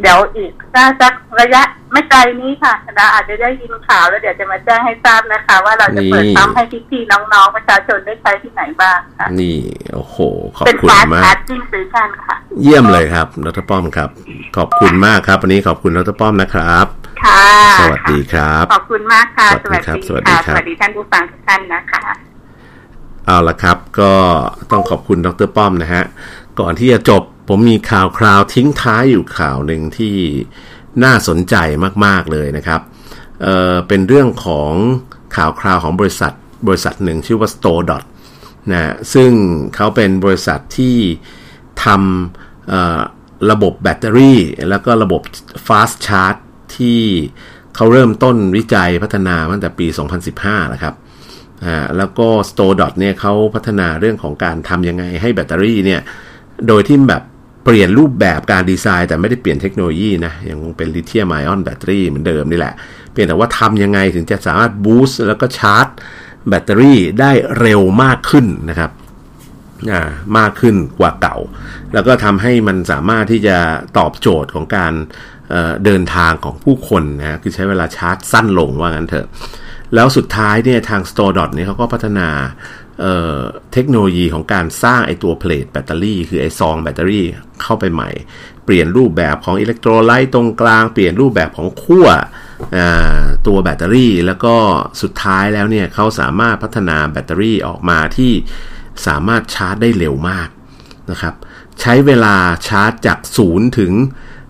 Speaker 2: เดี๋ยวอีกถ้าสักระยะไม่ไกลนี้ค่ะเราอาจจะได้ยินข่าวแล้วเดี๋ยวจะมาแจ้งให้ทราบนะคะ ว่าเราจะเปิด
Speaker 1: นี่
Speaker 2: ปั๊มให้พี่ๆน้องๆประชาชนได้ใช้ที่ไหนบ้างค่ะ
Speaker 1: นี่โอ้โหขอบ
Speaker 2: เป็น
Speaker 1: คุณ
Speaker 2: ฟาสต์
Speaker 1: มา
Speaker 2: ชากร์จิ่งสเตชันค่ะ
Speaker 1: เยี่ยมเลยครับดรป้อมครับ ขอบคุณมากครับ วันนี้ขอบคุณดรป้อมนะครับ
Speaker 2: ค่ะ
Speaker 1: สวัสดีครับ
Speaker 2: ขอบคุณมากค่ะ
Speaker 1: สวัสดีครับ
Speaker 2: สวัสดี
Speaker 1: สวัสดี
Speaker 2: ค่ะ
Speaker 1: ครับ
Speaker 2: สวัสดีท่านผู้ฟังทุกท่านนะคะ
Speaker 1: เอาละครับ ก็ต้องขอบคุณดรป้อมนะฮะก่อนที่จะจบ ผมมีข่าวคราวทิ้งท้ายอยู่ข่าวหนึ่งที่น่าสนใจมาก ๆ เลยนะครับเเป็นเรื่องของข่าวคราวของบริษัท บริษัทหนึ่งชื่อว่า Store Dot นะซึ่งเขาเป็นบริษัทที่ทำระบบแบตเตอรี่ แล้วก็ระบบ Fast Charge ที่เขาเริ่มต้นวิจัยพัฒนาตั้งแต่ปี 2015แล้วครับอ่าแล้วก็ Store Dot เนี่ยเขาพัฒนาเรื่องของการทำยังไงให้แบตเตอรี่เนี่ย โดยที่แบบ เปลี่ยนรูปแบบการดีไซน์ แต่ไม่ได้เปลี่ยนเทคโนโลยีนะยังคงเป็นลิเธียมไอออนแบตเตอรี่เหมือนเดิมนี่แหละเปลี่ยนแต่ว่าทำยังไงถึงจะสามารถบูสต์แล้วก็ชาร์จแบตเตอรี่ได้เร็วมากขึ้นนะครับมากขึ้นกว่าเก่า แล้วก็ทำให้มันสามารถที่จะตอบโจทย์ของการเเดินทางของผู้คนนะคือใช้เวลาชาร์จสั้นลงว่างั้นเถอะ แล้วสุดท้ายเนี่ยทาง Store Dot เนี่ยเขาก็พัฒนา เเทคโนโลยีของการสร้างไอตัวเพลทแบตเตอรี่ คือไอซองแบตเตอรี่เข้าไปใหม่ เปลี่ยนรูปแบบของอิเล็กโทรไลต์ตรงกลาง เปลี่ยนรูปแบบของขั้วตัวแบตเตอรี่ แล้วก็สุดท้ายแล้วเนี่ยเขาสามารถพัฒนาแบตเตอรี่ออกมาที่สามารถชาร์จได้เร็วมากนะครับ ใช้เวลาชาร์จจาก 0 ถึง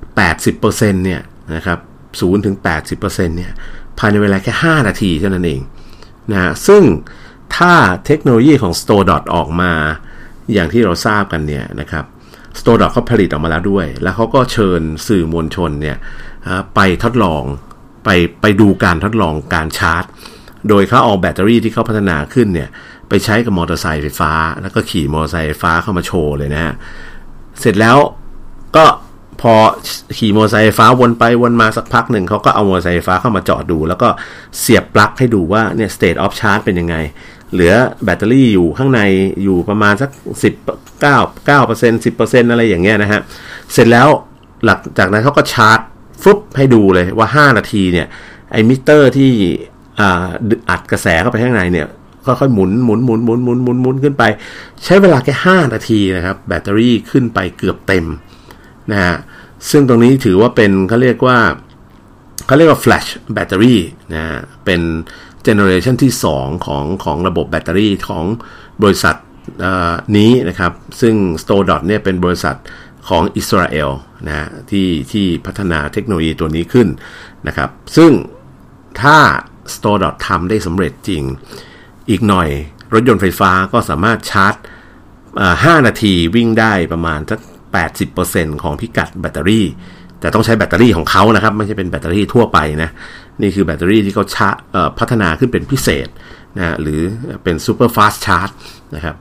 Speaker 1: 80%เนี่ยนะครับ0ถึง 80%เนี่ยภายในเวลาแค่ 5 นาทีเท่านั้นเองนะซึ่ง ถ้าเทคโนโลยีของ Store Dot ออกมา อย่างที่เราทราบกันเนี่ยนะครับ Store Dot เขาผลิตออกมาแล้วด้วย แล้วเขาก็เชิญสื่อมวลชนเนี่ยไปทดลองไปไปดูการทดลองการชาร์จ โดยเขาเอาแบตเตอรี่ที่เขาพัฒนาขึ้นเนี่ยไปใช้กับมอเตอร์ไซค์ไฟฟ้า แล้วก็ขี่มอเตอร์ไซค์ไฟฟ้าเข้ามาโชว์เลยนะฮะ เสร็จแล้วก็พอขี่มอเตอร์ไซค์ไฟฟ้าวนไปวนมาสักพักหนึ่งเขาก็เอามอเตอร์ไซค์ไฟฟ้าเข้ามาจอดดู แล้วก็เสียบปลั๊กให้ดูว่าเนี่ย state of charge เป็นยังไง เหลือแบตเตอรี่อยู่ข้างในอยู่ประมาณสัก 10 9 9% 10%อะไรอย่างเงี้ยนะฮะ เสร็จแล้วหลังจากนั้นเขาก็ชาร์จฟึบให้ดูเลยว่า 5 นาทีเนี่ย ไอ้มิเตอร์ที่อ่าอัดกระแสเข้าไปข้างในเนี่ยค่อยๆหมุนหมุนหมุนหมุนหมุนหมุนหมุนขึ้นไป ใช้เวลาแค่ 5 นาทีนะครับ แบตเตอรี่ขึ้นไปเกือบเต็มนะฮะซึ่งตรงนี้ถือว่าเป็นเขาเรียกว่าเขาเรียกว่า flash battery นะเป็น generation ที่ 2 ของของระบบแบตเตอรี่ของบริษัทนี้นะครับ ซึ่ง Store Dot เนี่ยเป็นบริษัทของอิสราเอลนะที่ที่พัฒนาเทคโนโลยีตัวนี้ขึ้นนะครับ ซึ่งถ้า Store Dot ทำได้สำเร็จจริง อีกหน่อยรถยนต์ไฟฟ้าก็สามารถชาร์จ 5 นาทีวิ่งได้ประมาณสัก 80%ของพิกัดแบตเตอรี่ แต่ต้องใช้แบตเตอรี่ของเขานะครับ ไม่ใช่เป็นแบตเตอรี่ทั่วไปนะ นี่คือแบตเตอรี่ที่เขาชาพัฒนาขึ้นเป็นพิเศษนะหรือเป็น super fast charge นะครับ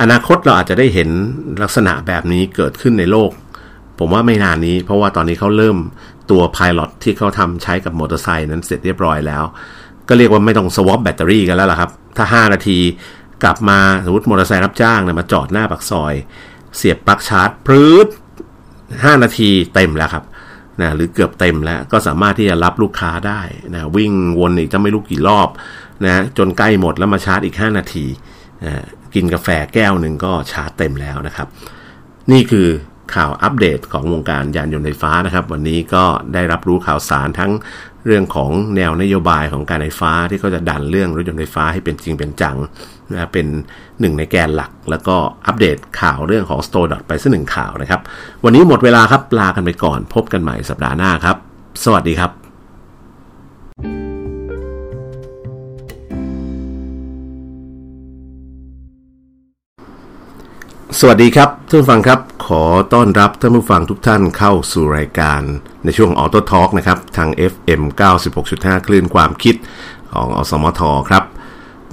Speaker 1: อนาคตเราอาจจะได้เห็นลักษณะแบบนี้เกิดขึ้นในโลก ผมว่าไม่นานนี้ เพราะว่าตอนนี้เขาเริ่มตัวพาย o t ที่เขาทำใช้กับมอเตอร์ไซค์นั้นเสร็จเรียบร้อยแล้ว ก็เรียกว่าไม่ต้อง swap แบตเตอรี่กันแล้วล่ะครับ ถ้า 5 นาทีกลับมาสมมติมอเตอร์ไซค์รับจ้างเนี่ยมาจอดหน้าปากซอย เสียบปลั๊กชาร์จพรืดห้านาทีเต็มแล้วครับ นะหรือเกือบเต็มแล้วก็สามารถที่จะรับลูกค้าได้นะวิ่งวนอีกจะไม่รู้กี่รอบนะจนใกล้หมดแล้วมาชาร์จอีก 5 นาทีนะกินกาแฟแก้วหนึ่งก็ชาร์จเต็มแล้วนะครับ นี่คือข่าวอัปเดตของวงการยานยนต์ไฟฟ้านะครับ วันนี้ก็ได้รับรู้ข่าวสารทั้ง เรื่องของแนวนโยบายของการไฟฟ้าที่เขาจะดันเรื่องรถยนต์ไฟฟ้าให้เป็นจริงเป็นจังนะเป็นหนึ่งในแกนหลัก แล้วก็อัปเดตข่าวเรื่องของ Store ไปสักหนึ่งข่าวนะครับ วันนี้หมดเวลาครับลากันไปก่อนพบกันใหม่สัปดาห์หน้าครับ สวัสดีครับ สวัสดีครับท่านผู้ฟังครับ ขอต้อนรับท่านผู้ฟังทุกท่านเข้าสู่รายการในช่วงออโต้ทอล์กนะครับ ทาง FM 96.5 คลื่นความคิดของอสมทครับ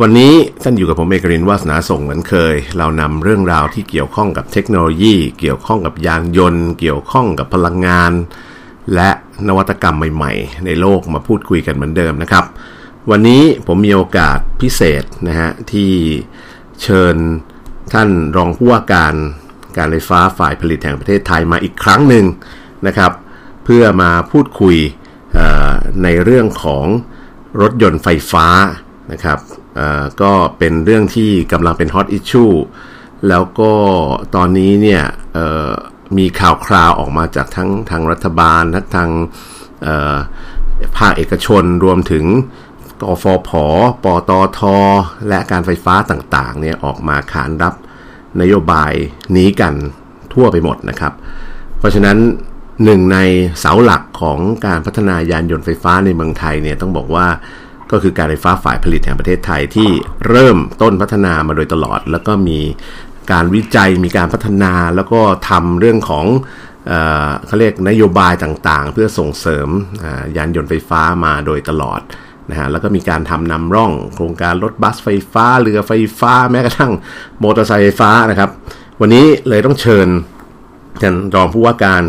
Speaker 1: วันนี้ท่านอยู่กับผมเอกรินวาสนาส่งเหมือนเคย เรานำเรื่องราวที่เกี่ยวข้องกับเทคโนโลยี เกี่ยวข้องกับยานยนต์ เกี่ยวข้องกับพลังงาน และนวัตกรรมใหม่ๆ ในโลกมาพูดคุยกันเหมือนเดิมนะครับ วันนี้ผมมีโอกาสพิเศษนะฮะที่เชิญ ท่านรองผู้ว่าการการไฟฟ้าฝ่ายผลิตแห่งประเทศไทยมาอีกครั้งหนึ่งนะครับ เพื่อมาพูดคุยในเรื่องของรถยนต์ไฟฟ้านะครับก็เป็นเรื่องที่กำลังเป็นฮอตอิชชูแล้วก็ตอนนี้เนี่ยมีข่าวคราวออกมาจากทั้งทางรัฐบาลทั้งทางภาคเอกชนรวมถึง กฟผ ปตท และการไฟฟ้าต่างๆเนี่ยออกมาขานรับนโยบายนี้กันทั่วไปหมดนะครับ เพราะฉะนั้นหนึ่งในเสาหลักของการพัฒนายานยนต์ไฟฟ้าในเมืองไทยเนี่ยต้องบอกว่าก็คือการไฟฟ้าฝ่ายผลิตแห่งประเทศไทยที่เริ่มต้นพัฒนามาโดยตลอด แล้วก็มีการวิจัยมีการพัฒนาแล้วก็ทำเรื่องของเขาเรียกนโยบายต่างๆ เพื่อส่งเสริมยานยนต์ไฟฟ้ามาโดยตลอด นะฮะแล้วก็มีการทำนำร่อง โครงการรถบัสไฟฟ้าเรือไฟฟ้าแม้กระทั่งมอเตอร์ไซค์ไฟฟ้านะครับ วันนี้เลยต้องเชิญท่านรองผู้ว่าการ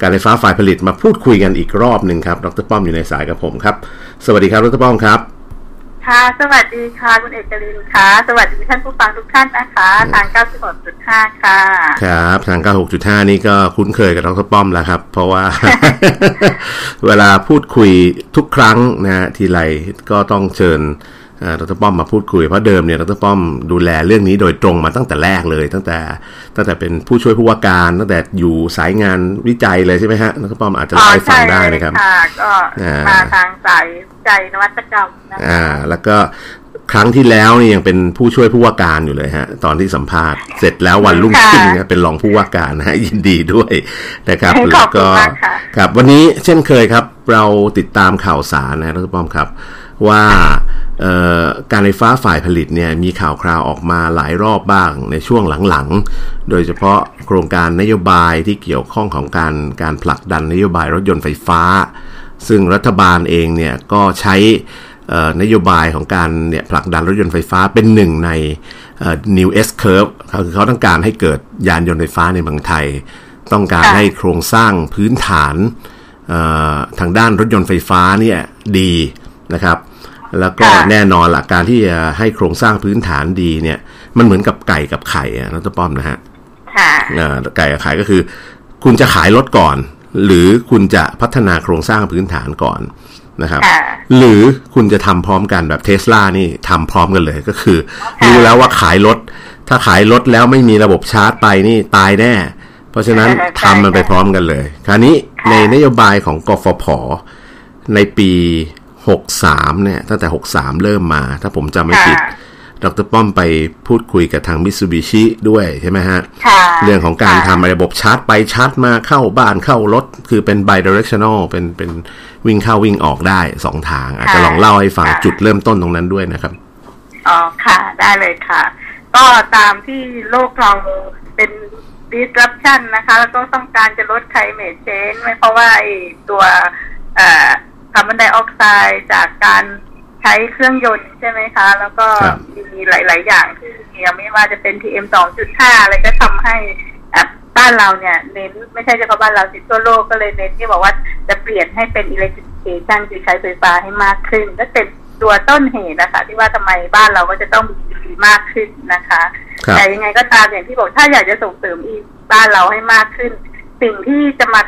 Speaker 1: การไฟฟ้าฝ่ายผลิตมาพูดคุยกันอีกรอบหนึ่งครับ ดรป้อมอยู่ในสายกับผมครับ สวัสดีครับ ดรป้อมครับ
Speaker 2: ค่ะ สวัสดีค่ะ คุณเอกลินค่ะ สวัสดีท่านผู้ฟังทุกท่านนะคะ ทาง 96.5 ค่ะ
Speaker 1: ครับ ทาง 96.5 นี่ก็คุ้นเคยกับดรป้อมแล้วครับ เพราะว่า เวลาพูดคุยทุกครั้งนะฮะทีไรก็ต้องเชิญ ดรป้อมมาพูดคุยเพราะเดิมเนี่ยดรป้อมดูแลเรื่องนี้โดยตรงมาตั้งแต่แรกเลย ตั้งแต่ตั้งแต่เป็นผู้ช่วยผู้ว่าการตั้งแต่อยู่สายงานวิจัยเลยใช่ไหมฮะดรป้อมอาจจะเล่าให้ฟังได้นะครับ
Speaker 2: ค่ะก็มาทางสายวิจัยนวัตกรรมนะคะอ่า
Speaker 1: แล้วก็ครั้งที่แล้วนี่ยังเป็นผู้ช่วยผู้ว่าการอยู่เลยฮะ ตอนที่สัมภาษณ์เสร็จแล้ววันรุ่งขึ้นเป็นรองผู้ว่าการนะฮะยินดีด้วยนะครับ
Speaker 2: แล้วก็
Speaker 1: ครับวันนี้เช่นเคยครับ เราติดตามข่าวสารนะดรป้อมครับ ว่าการไฟฟ้าฝ่ายผลิตเนี่ยมีข่าวคราวออกมาหลายรอบบ้างในช่วงหลังๆ โดยเฉพาะโครงการนโยบายที่เกี่ยวข้องของการการผลักดันนโยบายรถยนต์ไฟฟ้า ซึ่งรัฐบาลเองเนี่ยก็ใช้นโยบายของการเนี่ยผลักดันรถยนต์ไฟฟ้าเป็นหนึ่งใน New S Curve คือเขาต้องการให้เกิดยานยนต์ไฟฟ้าในเมืองไทย ต้องการให้โครงสร้างพื้นฐานทางด้านรถยนต์ไฟฟ้าเนี่ยดีนะครับ แล้วก็แน่นอนละการที่จะให้โครงสร้างพื้นฐานดีเนี่ย มันเหมือนกับไก่กับไข่อะนัตป้อมนะฮะไก่กับไข่ก็คือ คุณจะขายรถก่อน หรือคุณจะพัฒนาโครงสร้างพื้นฐานก่อนนะครับหรือคุณจะทำพร้อมกันแบบเทสลานี่ทำพร้อมกันเลยก็คือ รู้แล้วว่าขายรถ ถ้าขายรถแล้วไม่มีระบบชาร์จไปนี่ตายแน่ เพราะฉะนั้นทำมันไปพร้อมกันเลย คราวนี้ในนโยบายของกฟผในปี 63 เนี่ย ตั้งแต่ 63 เริ่มมา ถ้าผมจำไม่ผิด ดรป้อมไปพูดคุยกับทางมิ t ซูบิชิด้วยใช่ไหมฮะ
Speaker 2: ค่ะ
Speaker 1: เรื่องของการ
Speaker 2: ค่ะ
Speaker 1: ทำระบบชาร์จไปชาร์จมาเข้าบ้านเข้ารถ คือเป็น bidirectional เป็นเป็นวิ่งเข้าวิ่งออกได้สองทาง อาจจะลองเล่าให้ฟังจุดเริ่มต้นตรงนั้นด้วยนะครับ
Speaker 2: อ๋อค่ะ ได้เลยค่ะ ก็ตามที่โลกเราเป็น disruption นะคะ แล้วก็ต้องการจะลด climate change ไม่เพราะว่าไอ้ตัวเอ่อ คาร์บอนไดออกไซด์จากการใช้เครื่องยนต์ใช่ไหมคะ แล้วก็
Speaker 1: ครับ
Speaker 2: มีหลาย ๆ อย่างที่ไม่ว่าจะเป็น PM 2.5 อะไรก็ทำให้อะบ้านเราเนี่ยเน้นไม่ใช่เฉพาะบ้านเราสิทั่วโลกก็เลยเน้นที่บอกว่าจะเปลี่ยนให้เป็น electrification คือใช้ไฟฟ้าให้มากขึ้นก็เป็นตัวต้นเหตุนะคะ ที่ว่าทำไมบ้านเราก็จะต้องมี EV มากขึ้นนะคะ
Speaker 1: ครับ
Speaker 2: แต่ยังไงก็ตามอย่างที่บอกถ้าอยากจะส่งเสริม EV บ้านเราให้มากขึ้น สิ่งที่จะมา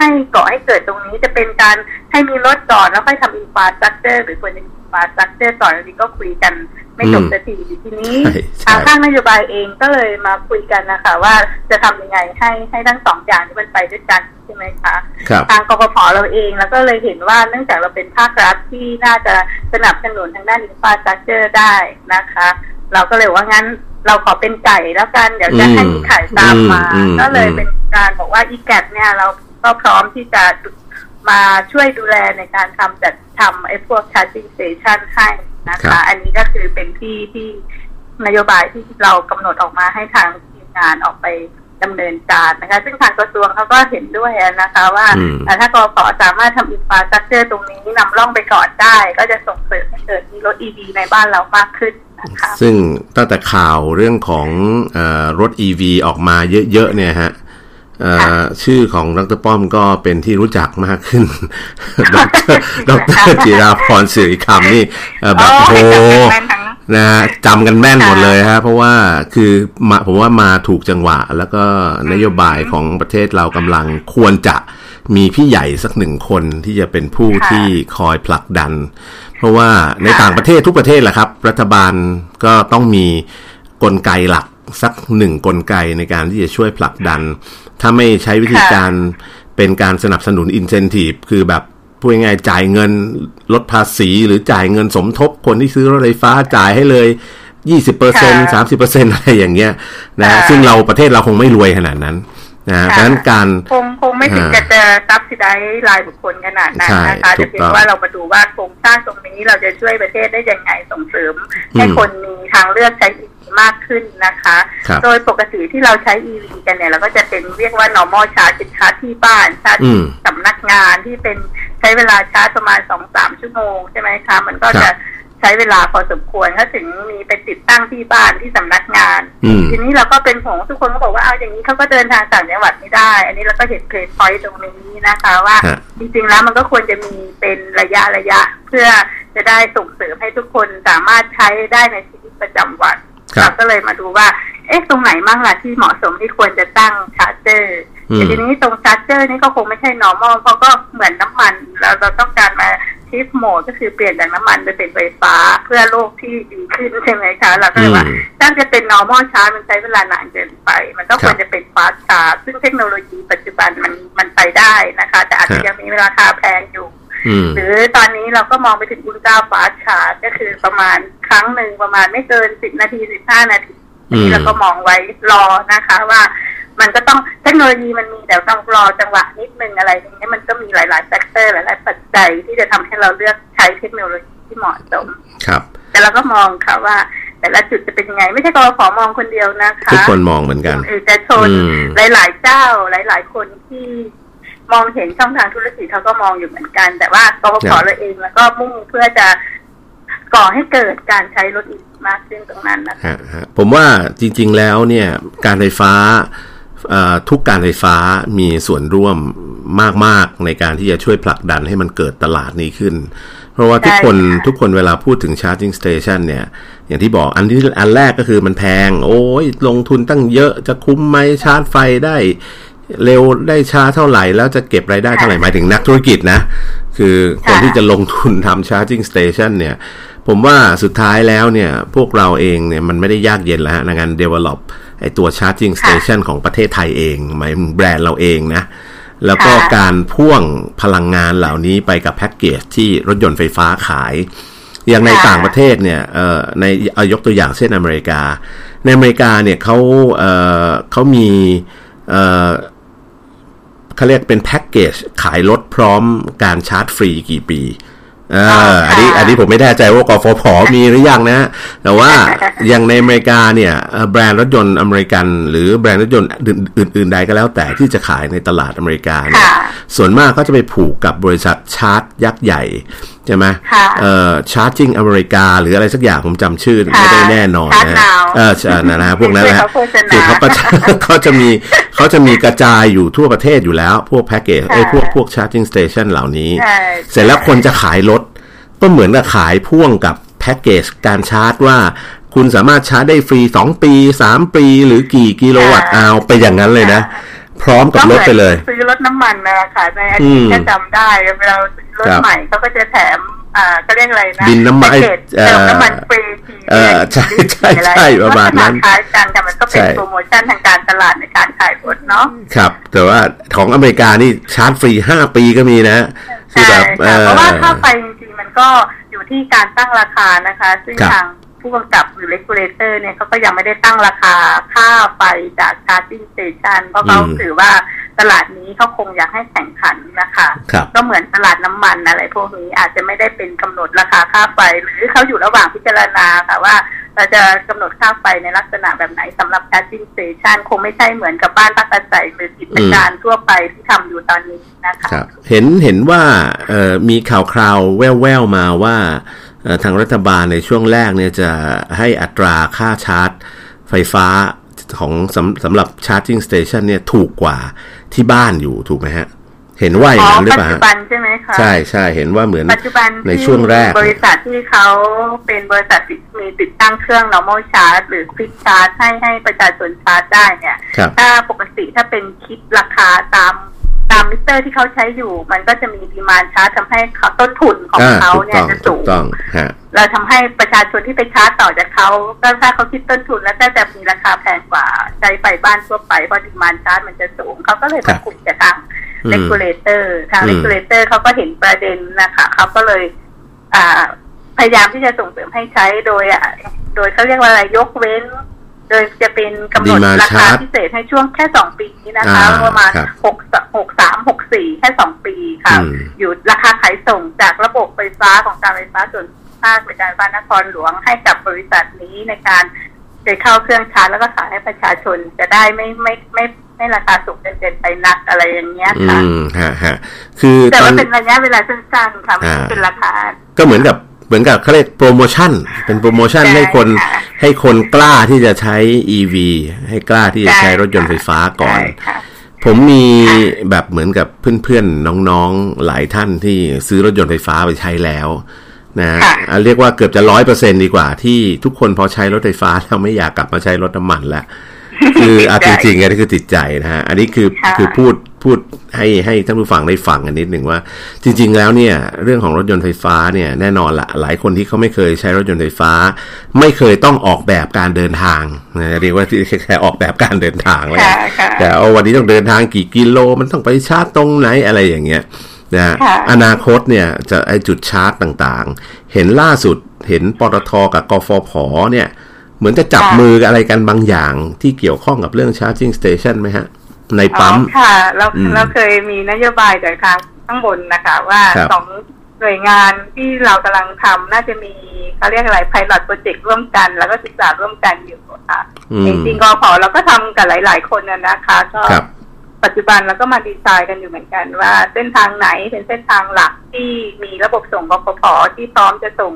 Speaker 2: ให้ก่อให้เกิดตรงนี้จะเป็นการให้มีรถก่อนแล้วค่อยทำ infrastructure หรือควรจะมี infrastructure ก่อนอันนี้ก็คุยกันไม่จบ
Speaker 1: อืม
Speaker 2: สักทีทีนี้
Speaker 1: ใช่ใช่
Speaker 2: ทางข้างนโยบายเองก็เลยมาคุยกันนะคะ ว่าจะทำยังไงให้ให้ทั้งสองอย่างที่มันไปด้วยกันใช่ไหมคะ
Speaker 1: ครับ
Speaker 2: ทางกฟผเราเองแล้วก็เลยเห็นว่าเนื่องจากเราเป็นภาครัฐที่น่าจะสนับสนุนทางด้าน infrastructure ได้นะคะ เราก็เลยว่างั้นเราขอเป็นไก่แล้วกันเดี๋ยวจะให้มีไข่ตามมา
Speaker 1: อืมอืม
Speaker 2: ก็เลย
Speaker 1: อืม
Speaker 2: เป็นการบอกว่า EGAT เนี่ยเรา ก็พร้อมที่จะมาช่วยดูแลในการทำจัดทำไอ้พวก charging station ให้นะคะ อันนี้ก็คือเป็นที่ที่นโยบายที่เรากำหนดออกมาให้ทางทีมงานออกไปดำเนินการนะคะ ซึ่งทางกระทรวงเขาก็เห็นด้วยนะคะ ว่า
Speaker 1: อืม
Speaker 2: แต่ถ้ากฟสามารถทำอินฟาสตรักเจอร์ตรงนี้นำร่องไปก่อนได้ ก็จะส่งเสริมให้เกิดมีรถ EV ในบ้านเรามากขึ้นนะคะ
Speaker 1: ซึ่งตั้งแต่ข่าวเรื่องของเออรถ EV ออกมาเยอะๆเนี่ยฮะเอ่อ
Speaker 2: ค่ะ
Speaker 1: ชื่อของดรป้อมก็เป็นที่รู้จักมากขึ้น ดรดรจิราพรสิริคำนี่เอ่อแบบโอ้โห
Speaker 2: แม่นทั้ง
Speaker 1: นะฮะจำกันแม่น
Speaker 2: ค่ะ
Speaker 1: หมดเลยฮะเพราะว่าคือมาผมว่ามาถูกจังหวะ แล้วก็นโยบายของประเทศเรากำลังควรจะมีพี่ใหญ่สักหนึ่งคนที่จะเป็นผู้
Speaker 2: ค่ะ
Speaker 1: ที่คอยผลักดัน เพราะว่าใน
Speaker 2: ค่ะ
Speaker 1: ต่างประเทศทุกประเทศแหละครับ รัฐบาลก็ต้องมีกลไกหลักสักหนึ่งกลไกในการที่จะช่วยผลักดัน ถ้าไม่ใช้วิธีการเป็นการสนับสนุนอินเซนティブคือแบบพูดง่ายๆจ่ายเงินลดภาษีหรือจ่ายเงินสมทบคนที่ซื้อรถไฟฟ้าจ่ายให้เลย 20เปอร์เซ็นต์สามสิบเปอร์เซ็นต์อะไรอย่างเงี้ยนะฮะ
Speaker 2: ค่ะ
Speaker 1: ซึ่งเราประเทศเราคงไม่รวยขนาดนั้นนะฮะ
Speaker 2: ค่ะ
Speaker 1: เพราะฉะนั้นการ
Speaker 2: คงคงไม่ถึง
Speaker 1: อ่า
Speaker 2: จะจะซับซิได้รายบุคคลขนาดนั้นนะคะ
Speaker 1: ใช่ถู
Speaker 2: จะ
Speaker 1: ก
Speaker 2: เพีย
Speaker 1: ต้อง
Speaker 2: งว่าเรามาดูว่าโครงสร้างตรงนี้เราจะช่วยประเทศได้ยังไงส่งเสริม ให้
Speaker 1: อืม
Speaker 2: คนมีทางเลือกใช้ EV มากขึ้นนะคะ
Speaker 1: ครับ
Speaker 2: โดยปกติที่เราใช้ EV กันเนี่ย เราก็จะเป็นเรียกว่า normal charge เป็นชาร์จที่บ้าน ชาร์จ
Speaker 1: อื
Speaker 2: ที่
Speaker 1: ม
Speaker 2: สำนักงานที่เป็นใช้เวลาชาร์จประมาณสองสามชั่วโมงใช่ไหมคะ มันก็
Speaker 1: ครั
Speaker 2: จะ
Speaker 1: บ
Speaker 2: ใช้เวลาพอสมควรถ้าถึงมีไปติดตั้งที่บ้านที่สำนักงาน
Speaker 1: อืม
Speaker 2: ทีนี้เราก็เป็นของทุกคนก็บอกว่าเอาอย่างนี้เขาก็เดินทางต่างจังหวัดไม่ได้ อันนี้เราก็เห็นเพลย์พอยต์ตรงนี้นะคะว่า
Speaker 1: ฮะ
Speaker 2: จริงๆแล้วมันก็ควรจะมีเป็นระยะระยะ เพื่อจะได้ส่งเสริมให้ทุกคนสามารถใช้ได้ในชีวิตประจำวัน
Speaker 1: ครับ
Speaker 2: เราก็เลยมาดูว่า เอ๊ะตรงไหนบ้างล่ะที่เหมาะสมที่ควรจะตั้ง charger อื
Speaker 1: ม
Speaker 2: แต่ทีนี้ตรง charger นี่ก็คงไม่ใช่ normal เพราะก็เหมือนน้ำมันเราเราต้องการมา shift mode ก็คือเปลี่ยนจากน้ำมันไปเป็นไฟฟ้าเพื่อโลกที่ดีขึ้นใช่ไหมคะเราก็เลยว่า
Speaker 1: อืม
Speaker 2: ถ้าจะเป็น normal charge มันใช้เวลานานเกินไป มันก็
Speaker 1: ค
Speaker 2: ครับวรจะเป็น fast charge ซึ่งเทคโนโลยีปัจจุบันมันมันไปได้นะคะ แต่อาจ
Speaker 1: ครั
Speaker 2: จะ
Speaker 1: บ
Speaker 2: ยังมีราคาแพงอยู่
Speaker 1: อืม
Speaker 2: หรือตอนนี้เราก็มองไปถึง ultra fast charge ก็คือประมาณครั้งหนึ่งประมาณไม่เกินสิบนาทีสิบห้านาที
Speaker 1: อืม
Speaker 2: นี่เราก็มองไว้รอนะคะว่ามันก็ต้องเทคโนโลยีมันมีแต่ต้องรอจังหวะนิดนึงอะไรอย่างเงี้ยมันก็มีหลายๆ factor หลาย ๆ ปัจจัยที่จะทำให้เราเลือกใช้เทคโนโลยีที่เหมาะสม
Speaker 1: ครับ
Speaker 2: แต่เราก็มองค่ะว่า แต่ละจุดจะเป็นยังไง ไม่ใช่กฟผมองคนเดียวนะคะ
Speaker 1: ทุกคนมองเหมือนกัน
Speaker 2: เอกชน
Speaker 1: อืม
Speaker 2: หลาย ๆ เจ้าหลาย ๆ คนที่ มองเห็นช่องทางธุรกิจเขาก็มองอยู่เหมือนกัน แต่ว่ากรพเราเองแล้วก็มุ่งเพื่อจะก่อให้เกิดการใช้รถอีกมากขึ้นตรงนั้นนะคะ
Speaker 1: ฮะฮะผมว่าจริง ๆแล้วเนี่ยการไฟฟ้าเอ่อทุกการไฟฟ้ามีส่วนร่วมมาก ๆ ในการที่จะช่วยผลักดันให้มันเกิดตลาดนี้ขึ้น เพราะว่าทุกคน
Speaker 2: ใช่ค่ะ
Speaker 1: ทุกคนเวลาพูดถึง charging station เนี่ย อย่างที่บอกอันที่อันแรกก็คือมันแพง โอ้ยลงทุนตั้งเยอะจะคุ้มไหมชาร์จไฟได้ เร็วได้ช้าเท่าไหร่ แล้วจะเก็บรายได้เท่าไหร่หมายถึงนักธุรกิจนะ คือคนที่จะลงทุนทำ charging station เนี่ย ผมว่าสุดท้ายแล้วเนี่ย พวกเราเองเนี่ย มันไม่ได้ยากเย็นแล้วฮะในการ develop ไอตัว charging station ของประเทศไทยเองหมายถึงแบรนด์เราเองนะ แล้วก็การพ่วงพลังงานเหล่านี้ไปกับแพ็กเกจที่รถยนต์ไฟฟ้าขาย อย่างในต่างประเทศเนี่ยเอ่อในเอายกตัวอย่างเช่นอเมริกา ในอเมริกาเนี่ยเขาเอ่อเขามี เอ่อเขาเรียกเป็นแพ็กเกจขายรถพร้อมการชาร์จฟรีกี่ปีเอออันนี้อันนี้ผมไม่แน่ใจว่ากฟผมีหรือยังนะ แต่ว่าอย่างในอเมริกาเนี่ยแบรนด์รถยนต์อเมริกัน หรือแบรนด์รถยนต์อื่น ๆ ใดก็แล้วแต่ที่จะขายในตลาดอเมริกาเนี่ยส่วนมากก็จะไปผูกกับบริษัทชาร์จยักษ์ใหญ่ใช่ไหมเอ่อ charging อเมริกา หรืออะไรสักอย่างผมจำชื่อไม่ได้แน่นอนนะเออใช่นะนะพวกนั้นแหละคือเขาก็เขาจะมี เขาจะมีกระจายอยู่ทั่วประเทศอยู่แล้ว พวกแพ็กเกจไอ้พวกพวก charging station เหล่านี้ เสร็จแล้วคนจะขายรถก็เหมือนกับขายพ่วงกับแพ็กเกจการชาร์จว่าคุณสามารถชาร์จได้ฟรี2ปี3ปี หรือกี่กิโลวัตต์เอาไปอย่างนั้นเลยนะ พร้อมกับรถไปเลย
Speaker 2: ซื้อรถน้ำมันนะคะในอดีตแค่จำได้เวลาซื้อรถใหม่เขาก็จะแถม อ่าก็เรียกอะไรนะ
Speaker 1: บิลน้ำมัน
Speaker 2: เติมน้ำมันฟรีที
Speaker 1: เออใช่ใช่ใช่ประมาณนั้น
Speaker 2: คล้ายกันแต่มันก็เป็นโปรโมชั่นทางการตลาดในการขายรถเนาะ
Speaker 1: ครับ แต่ว่าของอเมริกานี่ชาร์จฟรีห้าปีก็มีนะ
Speaker 2: ใช่เพราะว่าค่าไฟจริงๆมันก็อยู่ที่การตั้งราคานะคะ ซึ่งทาง ผู้กำกับหรือ regulator เนี่ยเขาก็ยังไม่ได้ตั้งราคาค่าไฟจาก charging station เพราะเขาถือว่าตลาดนี้เขาคงอยากให้แข่งขันนะคะก็เหมือนตลาดน้ำมันอะไรพวกนี้อาจจะไม่ได้เป็นกำหนดราคาค่าไฟ หรือเขาอยู่ระหว่างพิจารณาค่ะว่าเราจะกำหนดค่าไฟในลักษณะแบบไหนสำหรับ charging station คงไม่ใช่เหมือนกับบ้านพักอาศัยหรือกิจการทั่วไปที่ทำอยู่ตอนนี้นะคะ
Speaker 1: ครับเห็นเห็นว่าเอ่อมีข่าวคราวแว่วๆมาว่า ทางรัฐบาลในช่วงแรกเนี่ยจะให้อัตราค่าชาร์จไฟฟ้าของสำสำหรับ charging station เนี่ยถูกกว่าที่บ้านอยู่ถูกไหมฮะ เห็นว่าอย่างนั้นหรือเปล่าปัจจุ
Speaker 2: บันใช่ไหมคะใช่
Speaker 1: ใช่เห็นว่าเหมือน
Speaker 2: ปัจจุบัน
Speaker 1: ในช่วงแรก
Speaker 2: บริษัทที่เขาเป็นบริษัทมีติดตั้งเครื่อง normal charge หรือ quick charge ให้ให้ประชาชนชาร์จได้เนี่ยถ้าปกติถ้าเป็นคิดราคาตาม ตามมิเตอร์ที่เขาใช้อยู่ มันก็จะมี demand charge ทำให้เขาต้นทุนของเขาเนี่ยจะสูงเราทำให้ประชาชนที่ไปชาร์จต่อจากเขาก็ถ้าเขาคิดต้นทุนแล้วก็จะมีราคาแพงกว่าใช้ไฟบ้านทั่วไปเพราะ demand charge มันจะสูงเขาก็เลยมากลุ่มจะทางเลกูลเลอร์ทางเลกูลเลอร์เขาก็เห็นประเด็นนะคะเขาก็เลย อ่าพยายามที่จะส่งเสริมให้ใช้โดยโดยเขาเรียกว่าอะไรยกเว้น โดยจะเป็นกำหนดราคาพิเศษให้ช่วงแค่สองปีนี้นะคะประมาณหกหกสามหกสี่แค่สองปีค่ะอยู่ราคาขายส่งจากระบบไฟฟ้าของการไฟฟ้าส่วนภาคบริการฟ้านครหลวงให้กับบริษัทนี้ในการไปเข้าเครื่องชาร์จแล้วก็ขายให้ประชาชนจะได้ไม่ไม่ไม่ไม่ราคาสูงเกินไปนักอะไรอย่างเงี้ยค่ะอืมฮะ
Speaker 1: ฮะคือ
Speaker 2: แต่ว่าเป็นระยะเวลาสั้นๆค่ะไม่เป็นราคา
Speaker 1: ก็เหมือนกับ เหมือนกับเขาเรียกโปรโมชั่น เป็นโปรโมชั่นให้คนให้คนกล้าที่จะใช้ EV ให้กล้าที่จะใช้รถยนต์ไฟฟ้าก่อน ผมมีแบบเหมือนกับเพื่อนๆ น้องๆ หลายท่านที่ซื้อรถยนต์ไฟฟ้าไปใช้แล้วนะเรียกว่าเกือบจะร้อยเปอร์เซ็นดีกว่าที่ทุกคนพอใช้รถไฟฟ้าแล้วไม่อยากกลับมาใช้รถน้ำมันแล้ว คืออาจริงๆอันนี้คือติดใจนะฮะอันนี้คือคือพูดพูดให้ให้ท่านผู้ฟังได้ฟังกันนิดหนึ่งว่า จริง ๆ แล้วเนี่ย เรื่องของรถยนต์ไฟฟ้าเนี่ยแน่นอนละหลายคนที่เขาไม่เคยใช้รถยนต์ไฟฟ้า ไม่เคยต้องออกแบบการเดินทางนะเรียกว่าที่แค่ออกแบบการเดินทางเลยแต่เอาวันนี้ต้องเดินทางกี่กิโล มันต้องไปชาร์จตรงไหนอะไรอย่างเงี้ยนะอนาคตเนี่ยจะไอจุดชาร์จต่างๆ เห็นล่าสุดเห็นปตทกับกฟผเนี่ย เหมือนจะจับมืออะไรกันบางอย่างที่เกี่ยวข้องกับเรื่อง charging station ไหมฮะ ในปั๊ม
Speaker 2: ค่ะเราเราเคยมีนโยบายจากทางข้างบนนะคะ ว่าสองหน่วยงานที่เรากำลังทำน่าจะมีเขาเรียกอะไร pilot project ร่วมกัน แล้วก็ศึกษาร่วมกันอยู่ค่ะจริงๆกฟผเราก็ทำกับหลาย ๆ คนนะคะ ก็ปัจจุบันเราก็มาดีไซน์กันอยู่เหมือนกัน ว่าเส้นทางไหนเป็นเส้นทางหลักที่มีระบบส่งกฟผที่พร้อมจะส่ง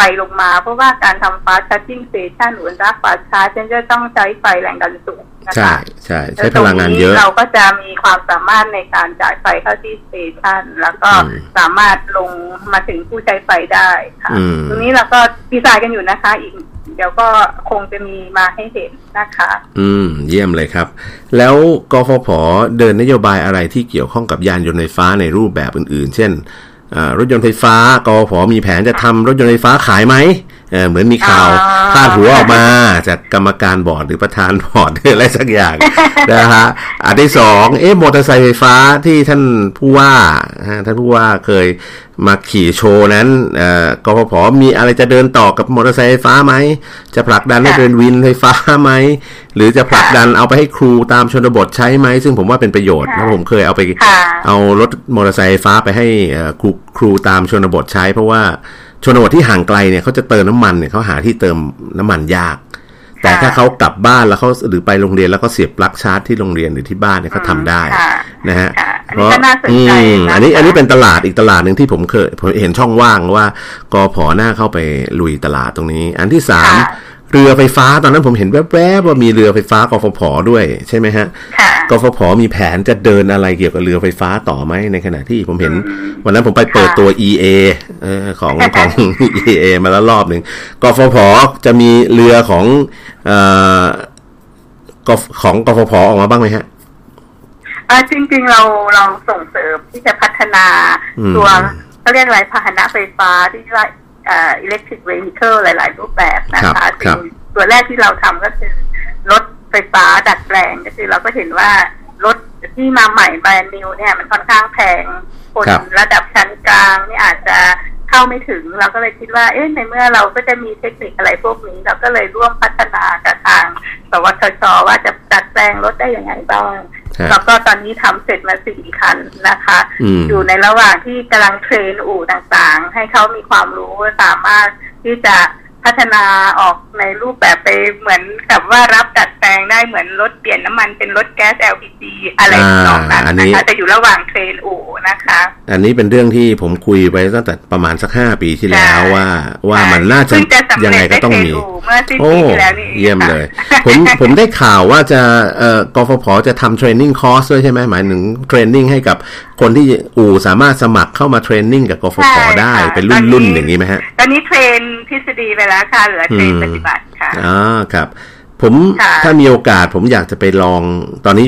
Speaker 2: ไฟลงมา เพราะว่าการทำ fast charging station หรือรัก fast charge จะต้องใช้ไฟแรงดันสูงนะคะใช่
Speaker 1: ใช่ใช้พลังงานเยอะ
Speaker 2: เราก็จะมีความสามารถในการจ่ายไฟเข้าที่ station แล้วก็สามารถลงมาถึงผู้ใช้ไฟได้ค่ะตรงนี้เราก็ดีไซน์กันอยู่นะคะ อีกเดี๋ยวก็คงจะมีมาให้เห็นนะคะ
Speaker 1: อืม เยี่ยมเลยครับ แล้วกฟผเดินนโยบายอะไรที่เกี่ยวข้องกับยานยนต์ไฟฟ้าในรูปแบบอื่น ๆ เช่น รถยนต์ไฟฟ้ากอผอมีแผนจะทำรถยนต์ไฟฟ้าขายไหม เออเหมือนมีข่าว
Speaker 2: อ๋อ
Speaker 1: พาดหัวออกมาจากกรรมการบอร์ดหรือประธานบอร์ดหรืออะไรสักอย่างนะฮะอันที่สองเอ๊ะมอเตอร์ไซค์ไฟฟ้าที่ท่านผู้ว่าฮะท่านผู้ว่าเคยมาขี่โชว์นั้นเอ่อกฟผมีอะไรจะเดินต่อกับมอเตอร์ไซค์ไฟฟ้าไหม จะผลักดันให้
Speaker 2: ค่ะ
Speaker 1: เดินวินไฟฟ้าไหม หรือจะผลักดันเอาไปให้ครูตามชนบทใช้ไหม ซึ่งผมว่าเป็นประโยชน์
Speaker 2: ค่ะ
Speaker 1: แล้วผมเคยเอาไป
Speaker 2: ค่ะ
Speaker 1: เอารถมอเตอร์ไซค์ไฟฟ้าไปให้เอ่อครูครูตามชนบทใช้เพราะว่า ชนบทที่ห่างไกลเนี่ยเขาจะเติมน้ำมันเนี่ยเขาหาที่เติมน้ำมันยาก แต่ถ้าเขากลับบ้านแล้วเขาหรือไปโรงเรียนแล้วก็เสียบปลั๊กชาร์จที่โรงเรียนหรือที่บ้านเนี่ยเขาทำได้
Speaker 2: ค่ะ
Speaker 1: นะฮะ
Speaker 2: ค่ะอันนี้ก็น่าสนใจ
Speaker 1: อืม
Speaker 2: นะคะ
Speaker 1: อันนี้อันนี้เป็นตลาดอีกตลาดหนึ่งที่ผมเคยผมเห็นช่องว่างว่ากอผอหน้าเข้าไปลุยตลาดตรงนี้ อันที่สาม
Speaker 2: ค่ะ
Speaker 1: เรือไฟฟ้าตอนนั้นผมเห็นแวบๆว่ามีเรือไฟฟ้ากฟผด้วยใช่ไหมฮะ
Speaker 2: ค่ะ
Speaker 1: กฟผมีแผนจะเดินอะไรเกี่ยวกับเรือไฟฟ้าต่อไหมในขณะที่ผมเห็น วันนั้นผมไปเปิดตัว EA เออของของ EA มาแล้วรอบหนึ่งกฟผจะมีเรือของเอ่อกฟของกฟผออกมาบ้างไหมฮะ
Speaker 2: อ่าจริงๆเราเราส่งเสริมที่จะพัฒนา
Speaker 1: อืม
Speaker 2: ตัวเขาเรียกอะไรพาหนะไฟฟ้าที่ ว่าเอ่อ electric vehicle หลาย ๆ รูปแบบนะ
Speaker 1: ครั
Speaker 2: คะ
Speaker 1: บครับ
Speaker 2: สิ่งตัวแรกที่เราทำก็คือรถไฟฟ้าดัดแปลงก็คือเราก็เห็นว่ารถที่มาใหม่แบรนด์นิวเนี่ยมันค่อนข้างแพงคน
Speaker 1: ครับ
Speaker 2: ระดับชั้นกลางนี่อาจจะเข้าไม่ถึงเราก็เลยคิดว่าเอ๊ะในเมื่อเราก็จะมีเทคนิคอะไรพวกนี้ เราก็เลยร่วมพัฒนากับทางสวทชว่าจะดัดแปลงรถได้ยังไงบ้าง
Speaker 1: ฮะ
Speaker 2: แล้วก็ตอนนี้ทำเสร็จมาสี่คันนะคะ
Speaker 1: อืม
Speaker 2: อยู่ในระหว่างที่กำลังเทรนอู่ต่างๆ ให้เขามีความรู้สามารถที่จะ พัฒนาออกในรูปแบบไปเหมือนกับว่ารับดัดแปลงได้เหมือนรถเปลี่ยนน้ำมันเป็นรถแก๊ส LPG อะไร
Speaker 1: อ่า
Speaker 2: ต่างๆนั้น
Speaker 1: อันนี้
Speaker 2: นะคะแต่อยู่ระหว่าง train อู่นะคะ
Speaker 1: อันนี้เป็นเรื่องที่ผมคุยไปตั้งแต่ประมาณสักห้าปีที่แล้ว
Speaker 2: ใช่
Speaker 1: ว่า ว่ามันน่าจะ
Speaker 2: เพิ่งจะสำเร็จ
Speaker 1: ยังไงก็ต้องมี
Speaker 2: ได้เทรนอู่เมื่อสิ้น
Speaker 1: โอ้
Speaker 2: ปีที่แล้วนี่เอง
Speaker 1: เยี่ยม
Speaker 2: ค่ะ
Speaker 1: เลย ผมผมได้ข่าวว่าจะเอ่อกฟผจะทำ training course ด้วยใช่ไหมหมายถึง training ให้กับคนที่อู่สามารถสมัครเข้ามา training กับกฟผ
Speaker 2: ใช่
Speaker 1: ได้
Speaker 2: ค่ะ
Speaker 1: เป็นรุ่น
Speaker 2: ตอนนี้
Speaker 1: รุ่นอย่างนี้ไหมฮะ
Speaker 2: ตอนนี้ train ทฤษฎีไปแล้วค่ะเหลือ train
Speaker 1: อืม
Speaker 2: ปฏิบัติค่ะ
Speaker 1: อ่าครับ ผม
Speaker 2: ค่ะ
Speaker 1: ถ้ามีโอกาสผมอยากจะไปลองตอนนี้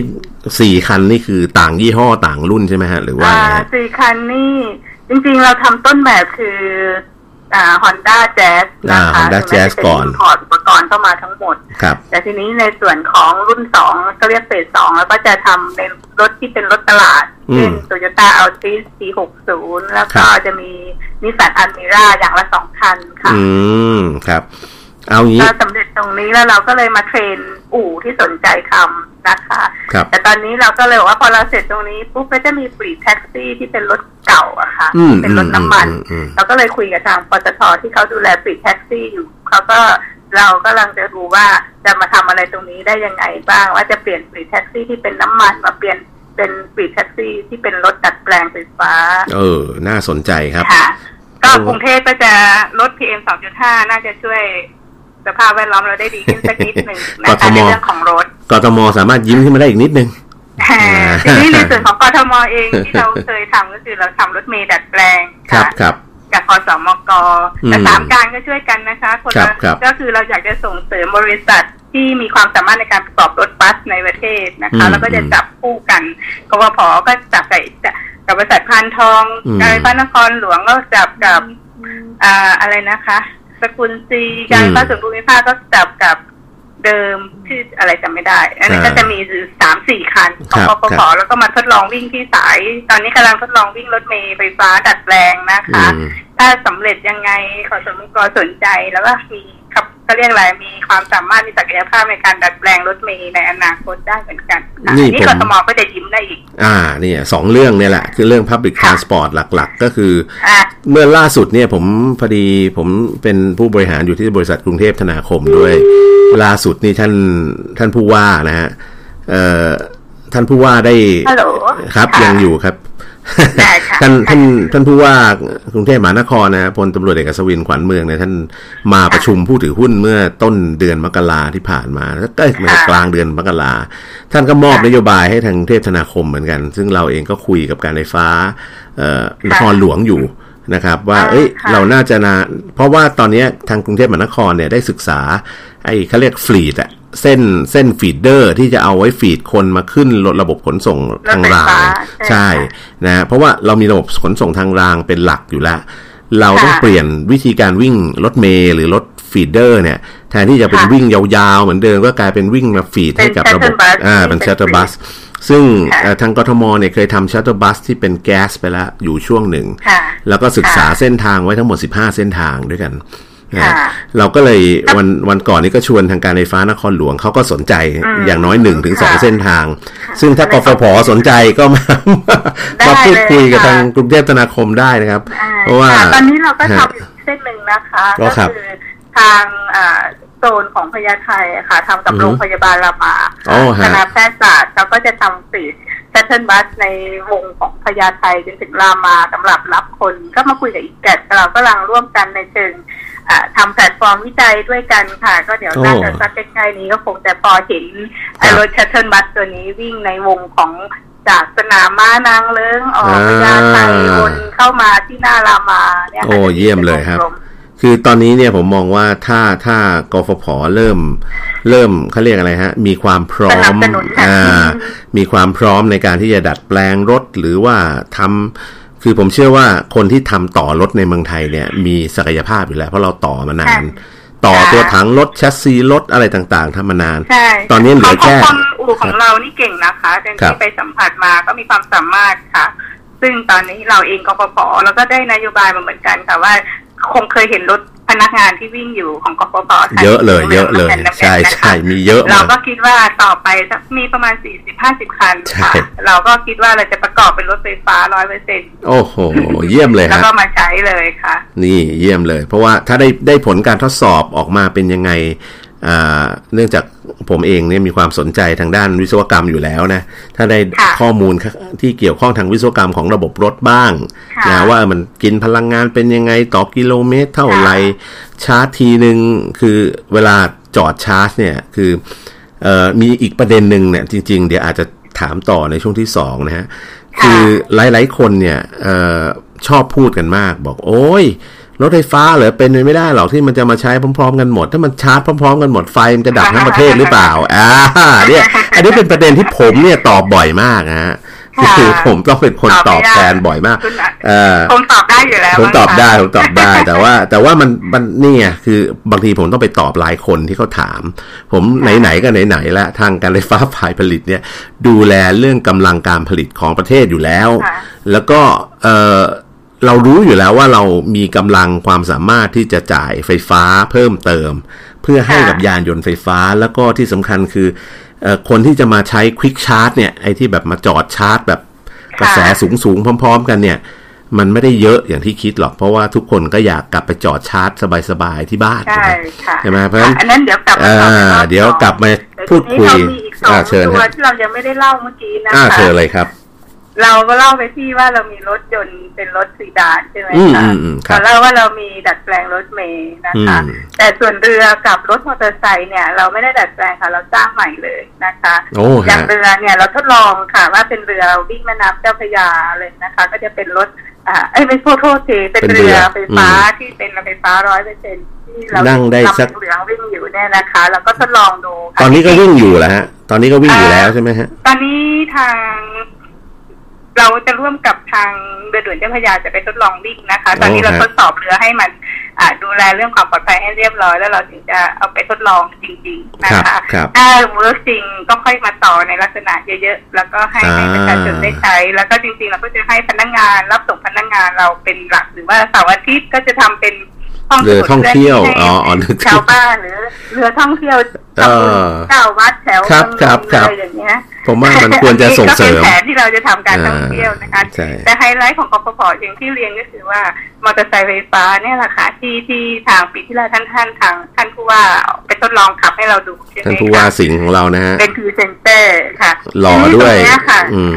Speaker 1: สี่คันนี่คือต่างยี่ห้อต่างรุ่นใช่ไหมฮะ หรือว่า
Speaker 2: อ่า
Speaker 1: ไงฮะ
Speaker 2: สี่คันนี่จริงๆเราทำต้นแบบคือ อ่า Honda Jazz
Speaker 1: อ่า
Speaker 2: นะคะ
Speaker 1: Honda
Speaker 2: ถึงแม้
Speaker 1: Jazz
Speaker 2: จะเป็
Speaker 1: ก่อน
Speaker 2: พอร์ตอุปกรณ์เข้ามาทั้งหมด
Speaker 1: ครับ
Speaker 2: แต่ทีนี้ในส่วนของรุ่นสองก็เรียกเฟสสองแล้วก็จะทำในรถที่เป็นรถตลาด
Speaker 1: อืม
Speaker 2: เช่น Toyota Altis T60 แล้วก็
Speaker 1: ครับ
Speaker 2: จะมีนิสสันอัลเมร่าอย่างละสองคันค่ะ
Speaker 1: อืม ครับ เอางี้
Speaker 2: ก็สำเร็จตรงนี้แล้วเราก็เลยมา train อู่ที่สนใจทำ นะคะ
Speaker 1: ครับ
Speaker 2: แต่ตอนนี้เราก็เลยบอกว่าพอเราเสร็จตรงนี้ปุ๊บก็จะมี fleet แท็กซี่ที่เป็นรถเก่าอะค่ะ
Speaker 1: อืม
Speaker 2: เป็นรถน้ำมัน
Speaker 1: อืมอืมอืม
Speaker 2: เราก็เลยคุยกับทางปตทที่เขาดูแล fleet แท็กซี่อยู่เขาก็เรากำลังจะรู้ว่าจะมาทำอะไรตรงนี้ได้ยังไงบ้าง ว่าจะเปลี่ยน fleet แท็กซี่ที่เป็นน้ำมันมาเปลี่ยนเป็นฟรีแท็กซี่ที่เป็นรถดัดแปลงไฟฟ้า
Speaker 1: เออ น่าสนใจครับ
Speaker 2: ค่ะก็
Speaker 1: เออ
Speaker 2: กรุงเทพก็จะลด PM 2.5 น่าจะช่วย สภาพแวดล้อมเราได้ดีขึ้นสักนิดหนึ่งนะคะในเรื่องของรถ
Speaker 1: กทมสามารถยิ้มขึ้นมาได้อีกนิดนึง
Speaker 2: ทีนี้ในส่วนของกทมเองที่เราเคยทำก็คือเราทำรถเมล์ดัดแปลง
Speaker 1: ครับ
Speaker 2: ค่ะ
Speaker 1: ครับ
Speaker 2: กับคอสมก
Speaker 1: อืม
Speaker 2: แต่สามการก็ช่วยกันนะคะ คน
Speaker 1: ครั
Speaker 2: ละ
Speaker 1: บครับ
Speaker 2: ก็คือเราอยากจะส่งเสริมบริษัทที่มีความสามารถในการประกอบรถบัสในประเทศนะคะ
Speaker 1: อืม
Speaker 2: แล้วก็จะจับคู่กันกวพก็จับกับกับบริษัทพานทอง
Speaker 1: อืม
Speaker 2: การไฟฟ้านครหลวงก็จับกับอ่าอะไรนะคะ สกุลซีการไฟฟ้าส่วนภูมิภาคก็จับกับเดิมชื่ออะไรจำไม่ได้ อันนี้
Speaker 1: อ่า
Speaker 2: ก็จะมีสามสี่คันของ
Speaker 1: ครับ
Speaker 2: กฟผแล้วก็มาทดลองวิ่งที่สาย ตอนนี้กำลังทดลองวิ่งรถเมล์ไฟฟ้าดัดแปลงนะคะ
Speaker 1: อืม
Speaker 2: ถ้าสำเร็จยังไงขอสมกสนใจแล้วก็มีครับ เขาเรียกอะไรมีความสามารถมีศักยภาพในการดัดแปลงรถเมล์ในอนาคตได้เหมือนกันค่ะ
Speaker 1: นี่
Speaker 2: อันนี่
Speaker 1: ผม
Speaker 2: กทมก็จะยิ้มได้อีก
Speaker 1: อ่าเนี่ยสองเรื่องเนี่ยแหละ คือเรื่อง Public
Speaker 2: ค่ะ
Speaker 1: Transport หลัก ๆ ก็คือ
Speaker 2: อะ
Speaker 1: เมื่อล่าสุดเนี่ยผมพอดีผมเป็นผู้บริหารอยู่ที่บริษัทกรุงเทพธนาคมด้วยล่าสุดนี่ท่านท่านผู้ว่านะฮะเอ่อท่านผู้ว่าได้
Speaker 2: ฮัลโหล
Speaker 1: ครับะยังอยู่ครับ
Speaker 2: ได้ค่ะ
Speaker 1: ท่านท่านท่านผู้ว่ากรุงเทพมหานครนะพลตำรวจเอกอัศวินขวัญเมืองเนี่ยท่านมาประชุมผู้ถือหุ้นเมื่อต้นเดือนมกราที่ผ่านมาแล้วก็เมื่อกลางเดือนมกราท่านก็มอบนโยบายให้ทางกรุงเทพธนาคมเหมือนกัน ซึ่งเราเองก็คุยกับการไฟฟ้าเอ่อนครหลวงอยู่นะครับ ว่า
Speaker 2: อ่า
Speaker 1: เอ้ย
Speaker 2: ค่ะ
Speaker 1: เราน่าจะนาเพราะว่าตอนนี้ทางกรุงเทพมหานครเนี่ยได้ศึกษา ไอ้เขาเรียก feed อะ เส้นเส้น feeder ที่จะเอาไว้ feed คนมาขึ้นรถระบบขนส่งทางราง
Speaker 2: รถไฟฟ้าใช่
Speaker 1: ใช่นะฮะเพราะว่าเรามีระบบขนส่งทางรางเป็นหลักอยู่แล้ว เราต้อง
Speaker 2: ค่ะ
Speaker 1: เปลี่ยนวิธีการวิ่งรถเมล์หรือรถ feeder เนี่ยแทนที่จะเป็น
Speaker 2: ค่ะ
Speaker 1: วิ่งยาวๆ เหมือนเดิมก็กลายเป็นวิ่งมา feed
Speaker 2: เป็น
Speaker 1: ให้กับระบบ
Speaker 2: shuttle bus
Speaker 1: อ่า
Speaker 2: ที่
Speaker 1: เป็น
Speaker 2: เป็น
Speaker 1: shuttle bus ซึ่งเอ่อทางกทมเนี่ยเคยทำ shuttle bus ที่เป็นแก๊สไปแล้วอยู่ช่วงหนึ่ง
Speaker 2: ค่ะ
Speaker 1: แล้วก็ศึกษา
Speaker 2: ค่ะ
Speaker 1: เส้นทางไว้ทั้งหมด 15 เส้นทางด้วยกันนะ
Speaker 2: ค่ะ
Speaker 1: เราก็เลยวันวันก่อนนี้ก็ชวนทางการไฟฟ้านครหลวงเขาก็สนใจ
Speaker 2: อืม
Speaker 1: อย่างน้อยหนึ่งถึงสอง
Speaker 2: ค่ะ
Speaker 1: เส้นทาง ซึ่งถ้ากฟผสนใจก็มา
Speaker 2: ได้
Speaker 1: มาพูดคุยกับ
Speaker 2: เลยค่ะ
Speaker 1: ทางกรุงเทพธนาคมได้นะครับ
Speaker 2: อ่า
Speaker 1: เพราะว่า
Speaker 2: ค่ะตอนนี้เราก็
Speaker 1: ฮะ
Speaker 2: ทำอยู่เส้นหนึ่งนะคะ
Speaker 1: ก็
Speaker 2: ก็
Speaker 1: ครับ
Speaker 2: คือทางอ่าโซนของพญาไทอะค่ะทำกับ
Speaker 1: อือฮึ
Speaker 2: โรงพยาบาลรามา
Speaker 1: อ๋อฮะ
Speaker 2: คณะแพทยศาสตร์เขาก็จะทำฟีดแพทเทิร์นบัสในวงของพญาไทจนถึงรามาสำหรับรับคน ก็มาคุยกับอีกแกดเราก็กำลังร่วมกันในเชิง อ่าทำแพลตฟอร์มวิจัยด้วยกันค่ะ ก็เดี๋ยว
Speaker 1: โอ้
Speaker 2: น่าจะสักใกล้ๆนี้ก็คงจะพอเห็นไอ้
Speaker 1: ครับ
Speaker 2: รถ shuttle bus ตัวนี้วิ่งในวงของจากสนามม้านางเลิ้งออก
Speaker 1: อ่า
Speaker 2: พญาไทวนเข้ามาที่หน้ารามาเนี่ยค่ะ
Speaker 1: โอ้เยี่ยมเลยครับเป็
Speaker 2: นวงกม
Speaker 1: คือตอนนี้เนี่ยผมมองว่าถ้าถ้ากฟผเริ่ม เริ่มเขาเรียกอะไรฮะ มีความพร้อม
Speaker 2: สนับสนุนค่ะ
Speaker 1: อ่ามีความพร้อมในการที่จะดัดแปลงรถหรือว่าทำ คือผมเชื่อว่าคนที่ทำต่อรถในเมืองไทยเนี่ย มีศักยภาพอยู่แล้ว เพราะเราต่อมานาน ต่อตัวถังรถแชสซีรถอะไรต่างๆทำมานาน
Speaker 2: ใช่
Speaker 1: ตอนนี้เหลือแค่
Speaker 2: คนอู่ของเรานี่เก่งนะคะเจน
Speaker 1: ครับ
Speaker 2: ที่ไปสัมผัสมาก็มีความสามารถค่ะ ซึ่งตอนนี้เราเองกปปแล้วก็ได้นโยบายมาเหมือนกันค่ะว่า คงเคยเห็นรถพนักงานที่วิ่งอยู่ของกปปคัน
Speaker 1: เยอะเลย เยอะเลย
Speaker 2: น้ำแข็งน้ำแข็ง
Speaker 1: ใช่
Speaker 2: นะคะ
Speaker 1: ใช่มีเยอะ
Speaker 2: เรา
Speaker 1: มาก
Speaker 2: ก็คิดว่าต่อไปสักมีประมาณสี่สิบห้าสิบคัน
Speaker 1: ใช่
Speaker 2: ค่ะเราก็คิดว่าเราจะประกอบเป็นรถไฟฟ้าร้อยเปอร์เซ็นต์
Speaker 1: โอ้โห เยี่ยมเลย
Speaker 2: แล้ว
Speaker 1: ฮะ
Speaker 2: ก็มาใช้เลยค่ะ
Speaker 1: นี่เยี่ยมเลย เพราะว่าถ้าได้ได้ผลการทดสอบออกมาเป็นยังไงอ่า เนื่องจากผมเองเนี่ยมีความสนใจทางด้านวิศวกรรมอยู่แล้วนะ ถ้าได้
Speaker 2: ค่ะ
Speaker 1: ข้อมูลที่เกี่ยวข้องทางวิศวกรรมของระบบรถบ้าง
Speaker 2: ค่ะ
Speaker 1: นะว่ามันกินพลังงานเป็นยังไงต่อกิโลเมตร เท่าไหร่ชาร์จทีหนึ่งคือเวลาจอดชาร์จเนี่ยคือเอ่อมีอีกประเด็นหนึ่งเนี่ยจริง ๆ เดี๋ยวอาจจะถามต่อในช่วงที่สองนะฮะคือหลายๆคนเนี่ยเออชอบพูดกันมาก บอกโอ้ย รถไฟฟ้าเหรอเป็นไปไม่ได้หรอกที่มันจะมาใช้พร้อม ๆ กันหมด ถ้ามันชาร์จพร้อม ๆ กันหมดไฟมันจะดับทั้งประเทศหรือเปล่าอ่าเนี่ยอันนี้เป็นประเด็นที่ผมเนี่ยตอบบ่อยมากนะฮะ
Speaker 2: ค่ะ
Speaker 1: คือผมต้องเป็นคนตอบ
Speaker 2: ไม่ได้
Speaker 1: แทนบ่อยมาก
Speaker 2: คุณอะ
Speaker 1: เออ
Speaker 2: ผมตอบได้อยู่แล้ว
Speaker 1: ผมตอบได้
Speaker 2: มั้
Speaker 1: ผ
Speaker 2: ง
Speaker 1: ม
Speaker 2: คะ
Speaker 1: ตอบได้ แต่ว่า แต่ว่ามันมันนี่ไงคือบางทีผมต้องไปตอบหลายคนที่เขาถาม ผมไหนๆก็ไหนๆแล้วทางการไฟฟ้าฝ่ายผลิตเนี่ย ดูแลเรื่องกำลังการผลิตของประเทศอยู่แล้ว
Speaker 2: ค่ะ
Speaker 1: แล้วก็เออ เรารู้อยู่แล้วว่าเรามีกำลังความสามารถที่จะจ่ายไฟฟ้าเพิ่มเติม เพื่อให้กับยานยนต์ไฟฟ้าแล้วก็ที่สำคัญคือเออคนที่จะมาใช้ควิกชาร์จเนี่ยไอ้ที่แบบมาจอดชาร์จแบบกระแสสูงสูงๆพร้อม ๆ กันเนี่ย มันไม่ได้เยอะอย่างที่คิดหรอกเพราะว่าทุกคนก็อยากกลับไปจอดชาร์จสบายๆที่บ้าน
Speaker 2: ใช่ค่ะ
Speaker 1: ใช่ไหมเพราะฉะนั้น
Speaker 2: อันนั้นเดี๋ยวกลับมา
Speaker 1: อ่า
Speaker 2: ต่อในรอบ
Speaker 1: เดี๋ยวกลับมา
Speaker 2: แต่
Speaker 1: พูดคุย
Speaker 2: ทีนี้เรามีอีกสอ
Speaker 1: อ่างเชิญ
Speaker 2: ตัว
Speaker 1: ฮะ
Speaker 2: ที่เรายังไม่ได้เล่าเมื่อกี้นะ
Speaker 1: อ่า
Speaker 2: คะ
Speaker 1: เชิญเลยครับ
Speaker 2: เราก็เล่าไปที่ว่าเรามีรถยนต์เป็นรถซีดานใช่ไหม
Speaker 1: อืม
Speaker 2: คะ
Speaker 1: อืมอืมครับ
Speaker 2: เราเล่าว่าเรามีดัดแปลงรถเมย์นะคะ
Speaker 1: อืม
Speaker 2: แต่ส่วนเรือกับรถมอเตอร์ไซค์เนี่ย เราไม่ได้ดัดแปลงค่ะ เราจ้างใหม่เลยนะคะ
Speaker 1: โอ้
Speaker 2: อ
Speaker 1: ฮะ
Speaker 2: ย่างเรือเนี่ยเราทดลองค่ะ ว่าเป็นเรือวิ่งแม่น้ำเจ้าพระยาเลยนะคะ ก็จะเป็นรถอ่าเอ้ยไม่โทษโทษทีเป็น
Speaker 1: เป็นเรื
Speaker 2: เรืออไฟฟ้า
Speaker 1: อืม
Speaker 2: ที่เป็นเรือไฟฟ้าร้อยเปอร์เซ็นที่เรา
Speaker 1: นั่งได้สัก
Speaker 2: ลำเหลืองวิ่งอยู่เนี่ยนะคะเราก็ทดลองดูค่ะ
Speaker 1: ตอนนี้ก็วิ่งอยู่แล้วฮะ ตอนนี้ก็วิ่งอยู่แล้วใช่ไหมฮะ
Speaker 2: ตอนนี้ทาง เราจะร่วมกับทางเรือด่วนเจ้าพระยาจะไปทดลองวิ่งนะคะ ตอนนี้
Speaker 1: โอ้
Speaker 2: เรา
Speaker 1: ฮะ
Speaker 2: ทดสอบเรือให้มันอ่าดูแลเรื่องความปลอดภัยให้เรียบร้อย แล้วเราถึงจะเอาไปทดลองจริง ๆ นะ
Speaker 1: ครั
Speaker 2: คะ
Speaker 1: บครับ
Speaker 2: ถ้าเวิร์กจริงก็ค่อยมาต่อในลักษณะเยอะๆ แล้วก็ให้ให้ประชาชนได้ใช้ แล้วก็จริงๆ เราก็จะให้พนักงานรับส่งพนักงานเราเป็นหลัก หรือว่าเสาร์อาทิตย์ก็จะทำเป็นห้องส
Speaker 1: เรือ
Speaker 2: มุด
Speaker 1: ท่องเที่ยว
Speaker 2: พื่
Speaker 1: อ๋อ
Speaker 2: ให้
Speaker 1: อ๋อนึก
Speaker 2: ชาวบ้านหรือเรือท่องเที่ยว
Speaker 1: เออ
Speaker 2: เก้าวัดแถว
Speaker 1: ครับครับครับ
Speaker 2: อะไรอย่างเงี้ย
Speaker 1: ผมว่ามันควรจะส่งเสริม
Speaker 2: ก็เป็นแผนที่เราจะทำการท่องเที่ยวนะคะ
Speaker 1: ใช่
Speaker 2: แต่ไฮไลท์ของกปปอย่างที่เรียนก็คือว่ามอเตอร์ไซค์ไฟฟ้าเนี่ยแหละค่ะที่ที่ทางปีที่แล้วท่านท่านทางท่านผู้ว่าไปทดลองขับให้เราดูใช่ไหม
Speaker 1: ท่านผู้ว่า
Speaker 2: คะ
Speaker 1: สิงห์ของเรานะฮะ
Speaker 2: เป็นพรีเซนเตอร์ค่ะ
Speaker 1: หล่อด้วย
Speaker 2: ทีนี้ตรงเนี้ค่ะ
Speaker 1: อืม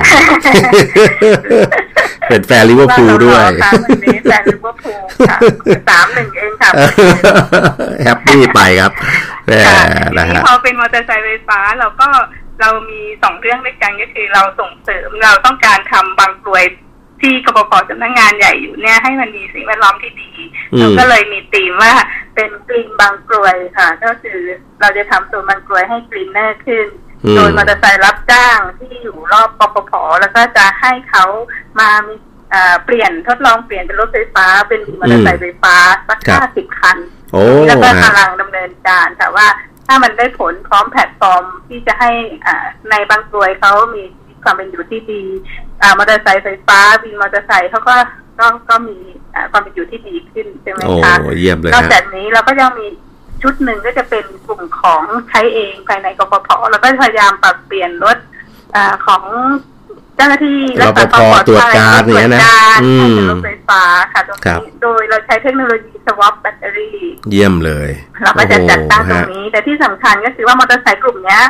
Speaker 1: เป็นแฟนลิเวอร์พูลด้วย
Speaker 2: ค่ะวันนี้แฟนลิเวอร์พูลค่ะสามหนึ่งเองค่ะ
Speaker 1: happy ไปครับแหม
Speaker 2: ค่ะที
Speaker 1: นะ
Speaker 2: นี้
Speaker 1: ฮะ
Speaker 2: พอเป็นมอเตอร์ไซค์ไฟฟ้าเราก็เรามีสองเรื่องด้วยกันก็คือเราส่งเสริมเราต้องการทำบางกรวยที่กฟผสำนักงานใหญ่อยู่เนี่ยให้มันมีสิ่งแวดล้อมที่ดี
Speaker 1: อืม
Speaker 2: เราก็เลยมีธีมว่าเป็น green บางกรวยค่ะ ก็คือเราจะทำตัวบางกรวยให้ greener ขึ้น โดยมอเตอร์ไซค์รับจ้างที่อยู่รอบกฟผแล้วก็จะให้เขามามีอ่าเปลี่ยนทดลองเปลี่ยนเป็นรถไฟฟ้า เป็นมอเตอร์ไซค์ไฟฟ้าสัก
Speaker 1: ครับ
Speaker 2: ห้าสิบคัน
Speaker 1: โอ้
Speaker 2: แล้วก็
Speaker 1: ฮะ
Speaker 2: กำลังดำเนินการแต่ว่าถ้ามันได้ผลพร้อมแพลตฟอร์มที่จะให้อ่าในบางตัวยเขามีความเป็นอยู่ที่ดีอ่ามอเตอร์ไซค์ไฟฟ้าวินมอเตอร์ไซค์เขาก็ก็ก็มีอ่าความเป็นอยู่ที่ดีขึ้นใช่ไหม
Speaker 1: โอ้
Speaker 2: คะ
Speaker 1: เยี่ยมเลย
Speaker 2: นอก
Speaker 1: ฮะ
Speaker 2: จากนี้เราก็ยังมี ชุดหนึ่งก็จะเป็นกลุ่มของใช้เองภายในกปพแล้วก็พยายามปรับเปลี่ยนรถอาของเจ้าหน้าที่รักษาความปลอด
Speaker 1: รปภตรวจ
Speaker 2: ภัย
Speaker 1: การอย่างเงี้ยนะ
Speaker 2: ตรวจการ
Speaker 1: อืม
Speaker 2: ให้เป็นรถไฟฟ้าค่ะตรง
Speaker 1: ครับ
Speaker 2: นี้โดยเราใช้เทคโนโลยีสวอปแบตเตอรี่
Speaker 1: เยี่ยมเลย
Speaker 2: เราก็จะจัดตั้งตรง
Speaker 1: โอ้โหฮะ
Speaker 2: นี้ แต่ที่สำคัญก็คือว่ามอเตอร์ไซค์กลุ่มเนี้ย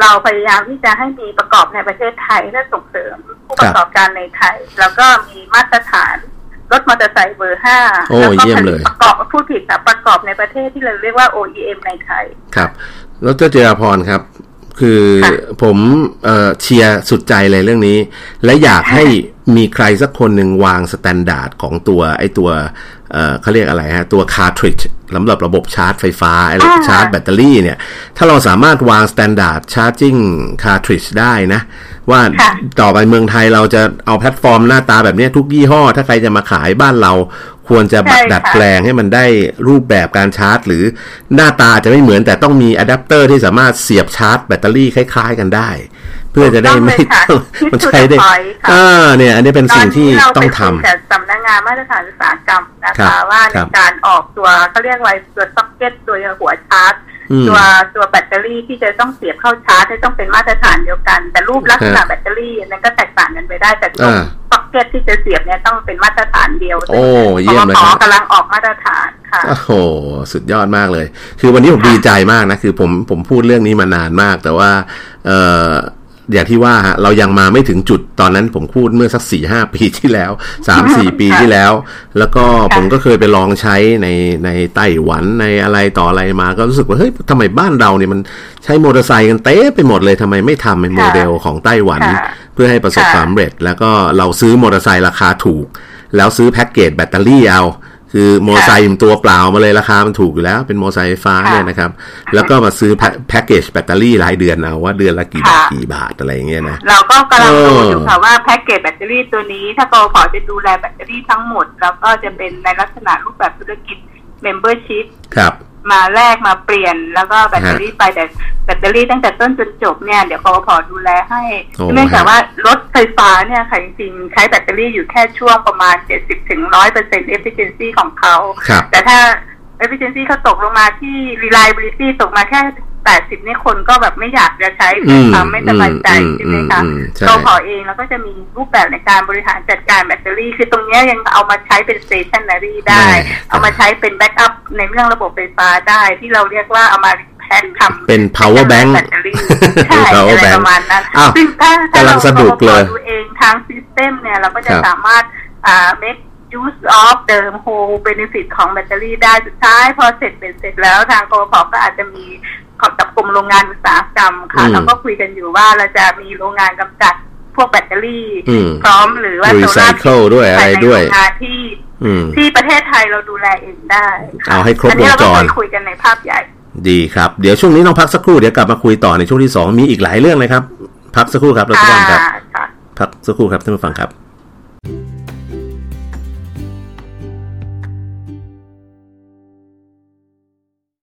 Speaker 2: เราพยายามที่จะให้มีประกอบในประเทศไทยเพื่อส่งเสริมผู้ประกอบการในไทย แล้วก็มีมาตรฐาน รถมอเตอร์ไซค์เบอร์ห้า
Speaker 1: โอ้
Speaker 2: แล้วก็
Speaker 1: เยี่ย
Speaker 2: ผม
Speaker 1: เล
Speaker 2: ลิต
Speaker 1: ย
Speaker 2: ประกอบพูดผิดค่ะประกอบในประเทศที่เราเรียกว่า OEM ในไทย
Speaker 1: ครับแล้วเจ้าเจราพรครับ คือ
Speaker 2: ค่ะ
Speaker 1: ผมเอ่อเชียร์สุดใจเลยเรื่องนี้ และอยากให้มีใครสักคนหนึ่งวางสแตนดาร์ดของตัวไอ้ตัวเอ่อเขาเรียกอะไรฮะ ตัว cartridge สำหรับระบบชาร์จไฟฟ้าไอ้
Speaker 2: อ่า
Speaker 1: ชาร์จแบตเตอรี่เนี่ย ถ้าเราสามารถวาง standard charging cartridge ได้นะ ว่า
Speaker 2: ค่ะ
Speaker 1: ต่อไปเมืองไทยเราจะเอาแพลตฟอร์มหน้าตาแบบเนี้ยทุกยี่ห้อ ถ้าใครจะมาขายบ้านเราควรจะ
Speaker 2: ใช่ค่ะ
Speaker 1: ดัดแปลงให้มันได้รูปแบบการชาร์จ หรือหน้าตาจะไม่เหมือนแต่ต้องมีอะแดปเตอร์ที่สามารถเสียบชาร์จแบตเตอรี่คล้าย ๆ กันได้ เพื่อจะได้ไม่
Speaker 2: ถูกต้องเลยค่ะ
Speaker 1: มันใช้ได้
Speaker 2: Hit to the point ค่ะ
Speaker 1: อ่าเนี่ย อันนี้เป็นสิ่งที่
Speaker 2: ตนนี้เรา
Speaker 1: ต้อง
Speaker 2: ไป
Speaker 1: ทำ
Speaker 2: คุยกับสำนักงานมาตรฐานอุตสาหกรรมนะ
Speaker 1: ครั
Speaker 2: คะ
Speaker 1: บ
Speaker 2: ว่า
Speaker 1: ค
Speaker 2: ใน
Speaker 1: รับ
Speaker 2: การออกตัวเขาเรียกว่าตัวซ็อกเก็ตตัวหัวชาร์จ
Speaker 1: อืม
Speaker 2: ตัวตัวแบตเตอรี่ที่จะต้องเสียบเข้าชาร์จให้ต้องเป็นมาตรฐานเดียวกัน แต่รูปลักษณะ
Speaker 1: ฮะ
Speaker 2: แบตเตอรี่นั้นก็แตกต่างกันไปได้แต่ตัว
Speaker 1: อ่า
Speaker 2: ซ็อกเก็ตที่จะเสียบเนี่ยต้องเป็นมาตรฐานเดียว
Speaker 1: โอ้เยี่ยมเลย
Speaker 2: ป
Speaker 1: ค
Speaker 2: ต
Speaker 1: รับ
Speaker 2: กำลังออกมาตรฐานค่ะ
Speaker 1: โอ้โหสุดยอดมากเลย คือวันนี้ผม
Speaker 2: ค่ะ
Speaker 1: ดีใจมากนะคือผมผมพูดเรื่องนี้มานานมาก แต่ว่า เอ่อ อย่างที่ว่าฮะเรายังมาไม่ถึงจุดตอนนั้นผมพูดเมื่อสักสี่ห้าปีที่แล้วสามสี่ปีที่แล้ว แล้วก็ผมก็เคยไปลองใช้ในในไต้หวันในอะไรต่ออะไรมาก็รู้สึกว่าเฮ้ยทำไมบ้านเราเนี่ยมันใช้มอเตอร์ไซค์กันเต้ไปหมดเลยทำไมไม่ทำเป็นโมเดลของไต้หวัน
Speaker 2: ค่ะ
Speaker 1: เพื่อให้ประสบ
Speaker 2: ค่ะ
Speaker 1: ความสำเร็จ แล้วก็เราซื้อมอเตอร์ไซค์ราคาถูก แล้วซื้อแพ็กเกจแบตเตอรี่เอา คือมอเตอร์ไซค์ตัวเปล่ามาเลยราคามันถูกอยู่แล้ว เป็นมอเตอร์ไซค์ไฟฟ้า
Speaker 2: ค่ะ
Speaker 1: เนี่ยนะครับ แล้วก็มาซื้อแพ็คแพ็กเกจแบตเตอรี่รายเดือนเอาว่าเดือนละกี่บาท
Speaker 2: ค่ะ
Speaker 1: กี่บาทอะไรอย่างเงี้ยนะ
Speaker 2: เราก็กำลังดู
Speaker 1: เออ
Speaker 2: อ
Speaker 1: อ
Speaker 2: ยู่ค่ะว่าแพ็กเกจแบตเตอรี่ตัวนี้ ถ้ากฟผจะดูแลแบตเตอรี่ทั้งหมด แล้วก็จะเป็นในลักษณะรูปแบบธุรกิจ Membership
Speaker 1: ครับ
Speaker 2: มาแลกมาเปลี่ยนแล้วก็แบตเตอรี่ไปแต่แบตเตอรี่ตั้งแต่ต้นจนจบเนี่ยเดี๋ยวกฟผดูแลให้
Speaker 1: โอ้
Speaker 2: เนื่องจากว่ารถไฟฟ้าเนี่ยค่ะจริงๆใช้แบตเตอรี่อยู่แค่ช่วงประมาณ70ถึง100เปอร์เซ็นต์ efficiency ของเขา
Speaker 1: ครับ
Speaker 2: แต่ถ้า efficiency เขาตกลงมาที่ reliability ตกมาแค่ 80นี่คนก็แบบไม่อยากจะใช้
Speaker 1: อืม
Speaker 2: ความไม่สบายใจ
Speaker 1: อืม
Speaker 2: ใช่ไหมคะ
Speaker 1: อืมอืมใช่
Speaker 2: กฟผเองเราก็จะมีรูปแบบในการบริหารจัดการแบตเตอรี่ คือตรงเนี้ยยังเอามาใช้เป็น stationary ได้
Speaker 1: ได้
Speaker 2: เอามาใช้เป็น backup ในเรื่องระบบไฟฟ้าได้ ที่เราเรียกว่าเอามาแพนทำ
Speaker 1: เป็น power bank
Speaker 2: แบตเตอรี่ใช่
Speaker 1: power
Speaker 2: อะไร
Speaker 1: bank
Speaker 2: ประมาณนั้น
Speaker 1: อ้าว
Speaker 2: ซึ่งถ้าถ้ากำ
Speaker 1: ลังสนุกเลย
Speaker 2: ราดูเองทาง system เนี่ยเราก็จะ
Speaker 1: ครับ
Speaker 2: สามารถอ่า make use of เดิม whole benefit ของแบตเตอรี่ได้สุดท้าย พอเสร็จเป็นเสร็จแล้วทางกพก็อาจจะมีของ กับกลุ่มโรงงานอุตสาหกรรมค่ะ
Speaker 1: อืม
Speaker 2: เราก็คุยกันอยู่ว่าเราจะมีโรงงานกำจัดพวกแบตเตอรี่
Speaker 1: อืม
Speaker 2: พร้อมหรือว่า
Speaker 1: Recycle ด้วยอะไรด้วย
Speaker 2: ภาในโรงงานที่
Speaker 1: อืม
Speaker 2: ที่ประเทศไทยเราดูแลเองได้ะ
Speaker 1: เอาให้ครบ
Speaker 2: อันนี้เราก็
Speaker 1: วงจร
Speaker 2: เคยคุยกันในภาพใหญ่
Speaker 1: ดีครับ เดี๋ยวช่วงนี้ต้องพักสักครู่เดี๋ยวกลับมาคุยต่อในช่วงที่สองมีอีกหลายเรื่องเลยครับ พักสักครู่ครับเราจะ
Speaker 2: อ่า
Speaker 1: ครับ
Speaker 2: ค่ะ
Speaker 1: พักสักครู่ครับท่านผู้ฟังครับ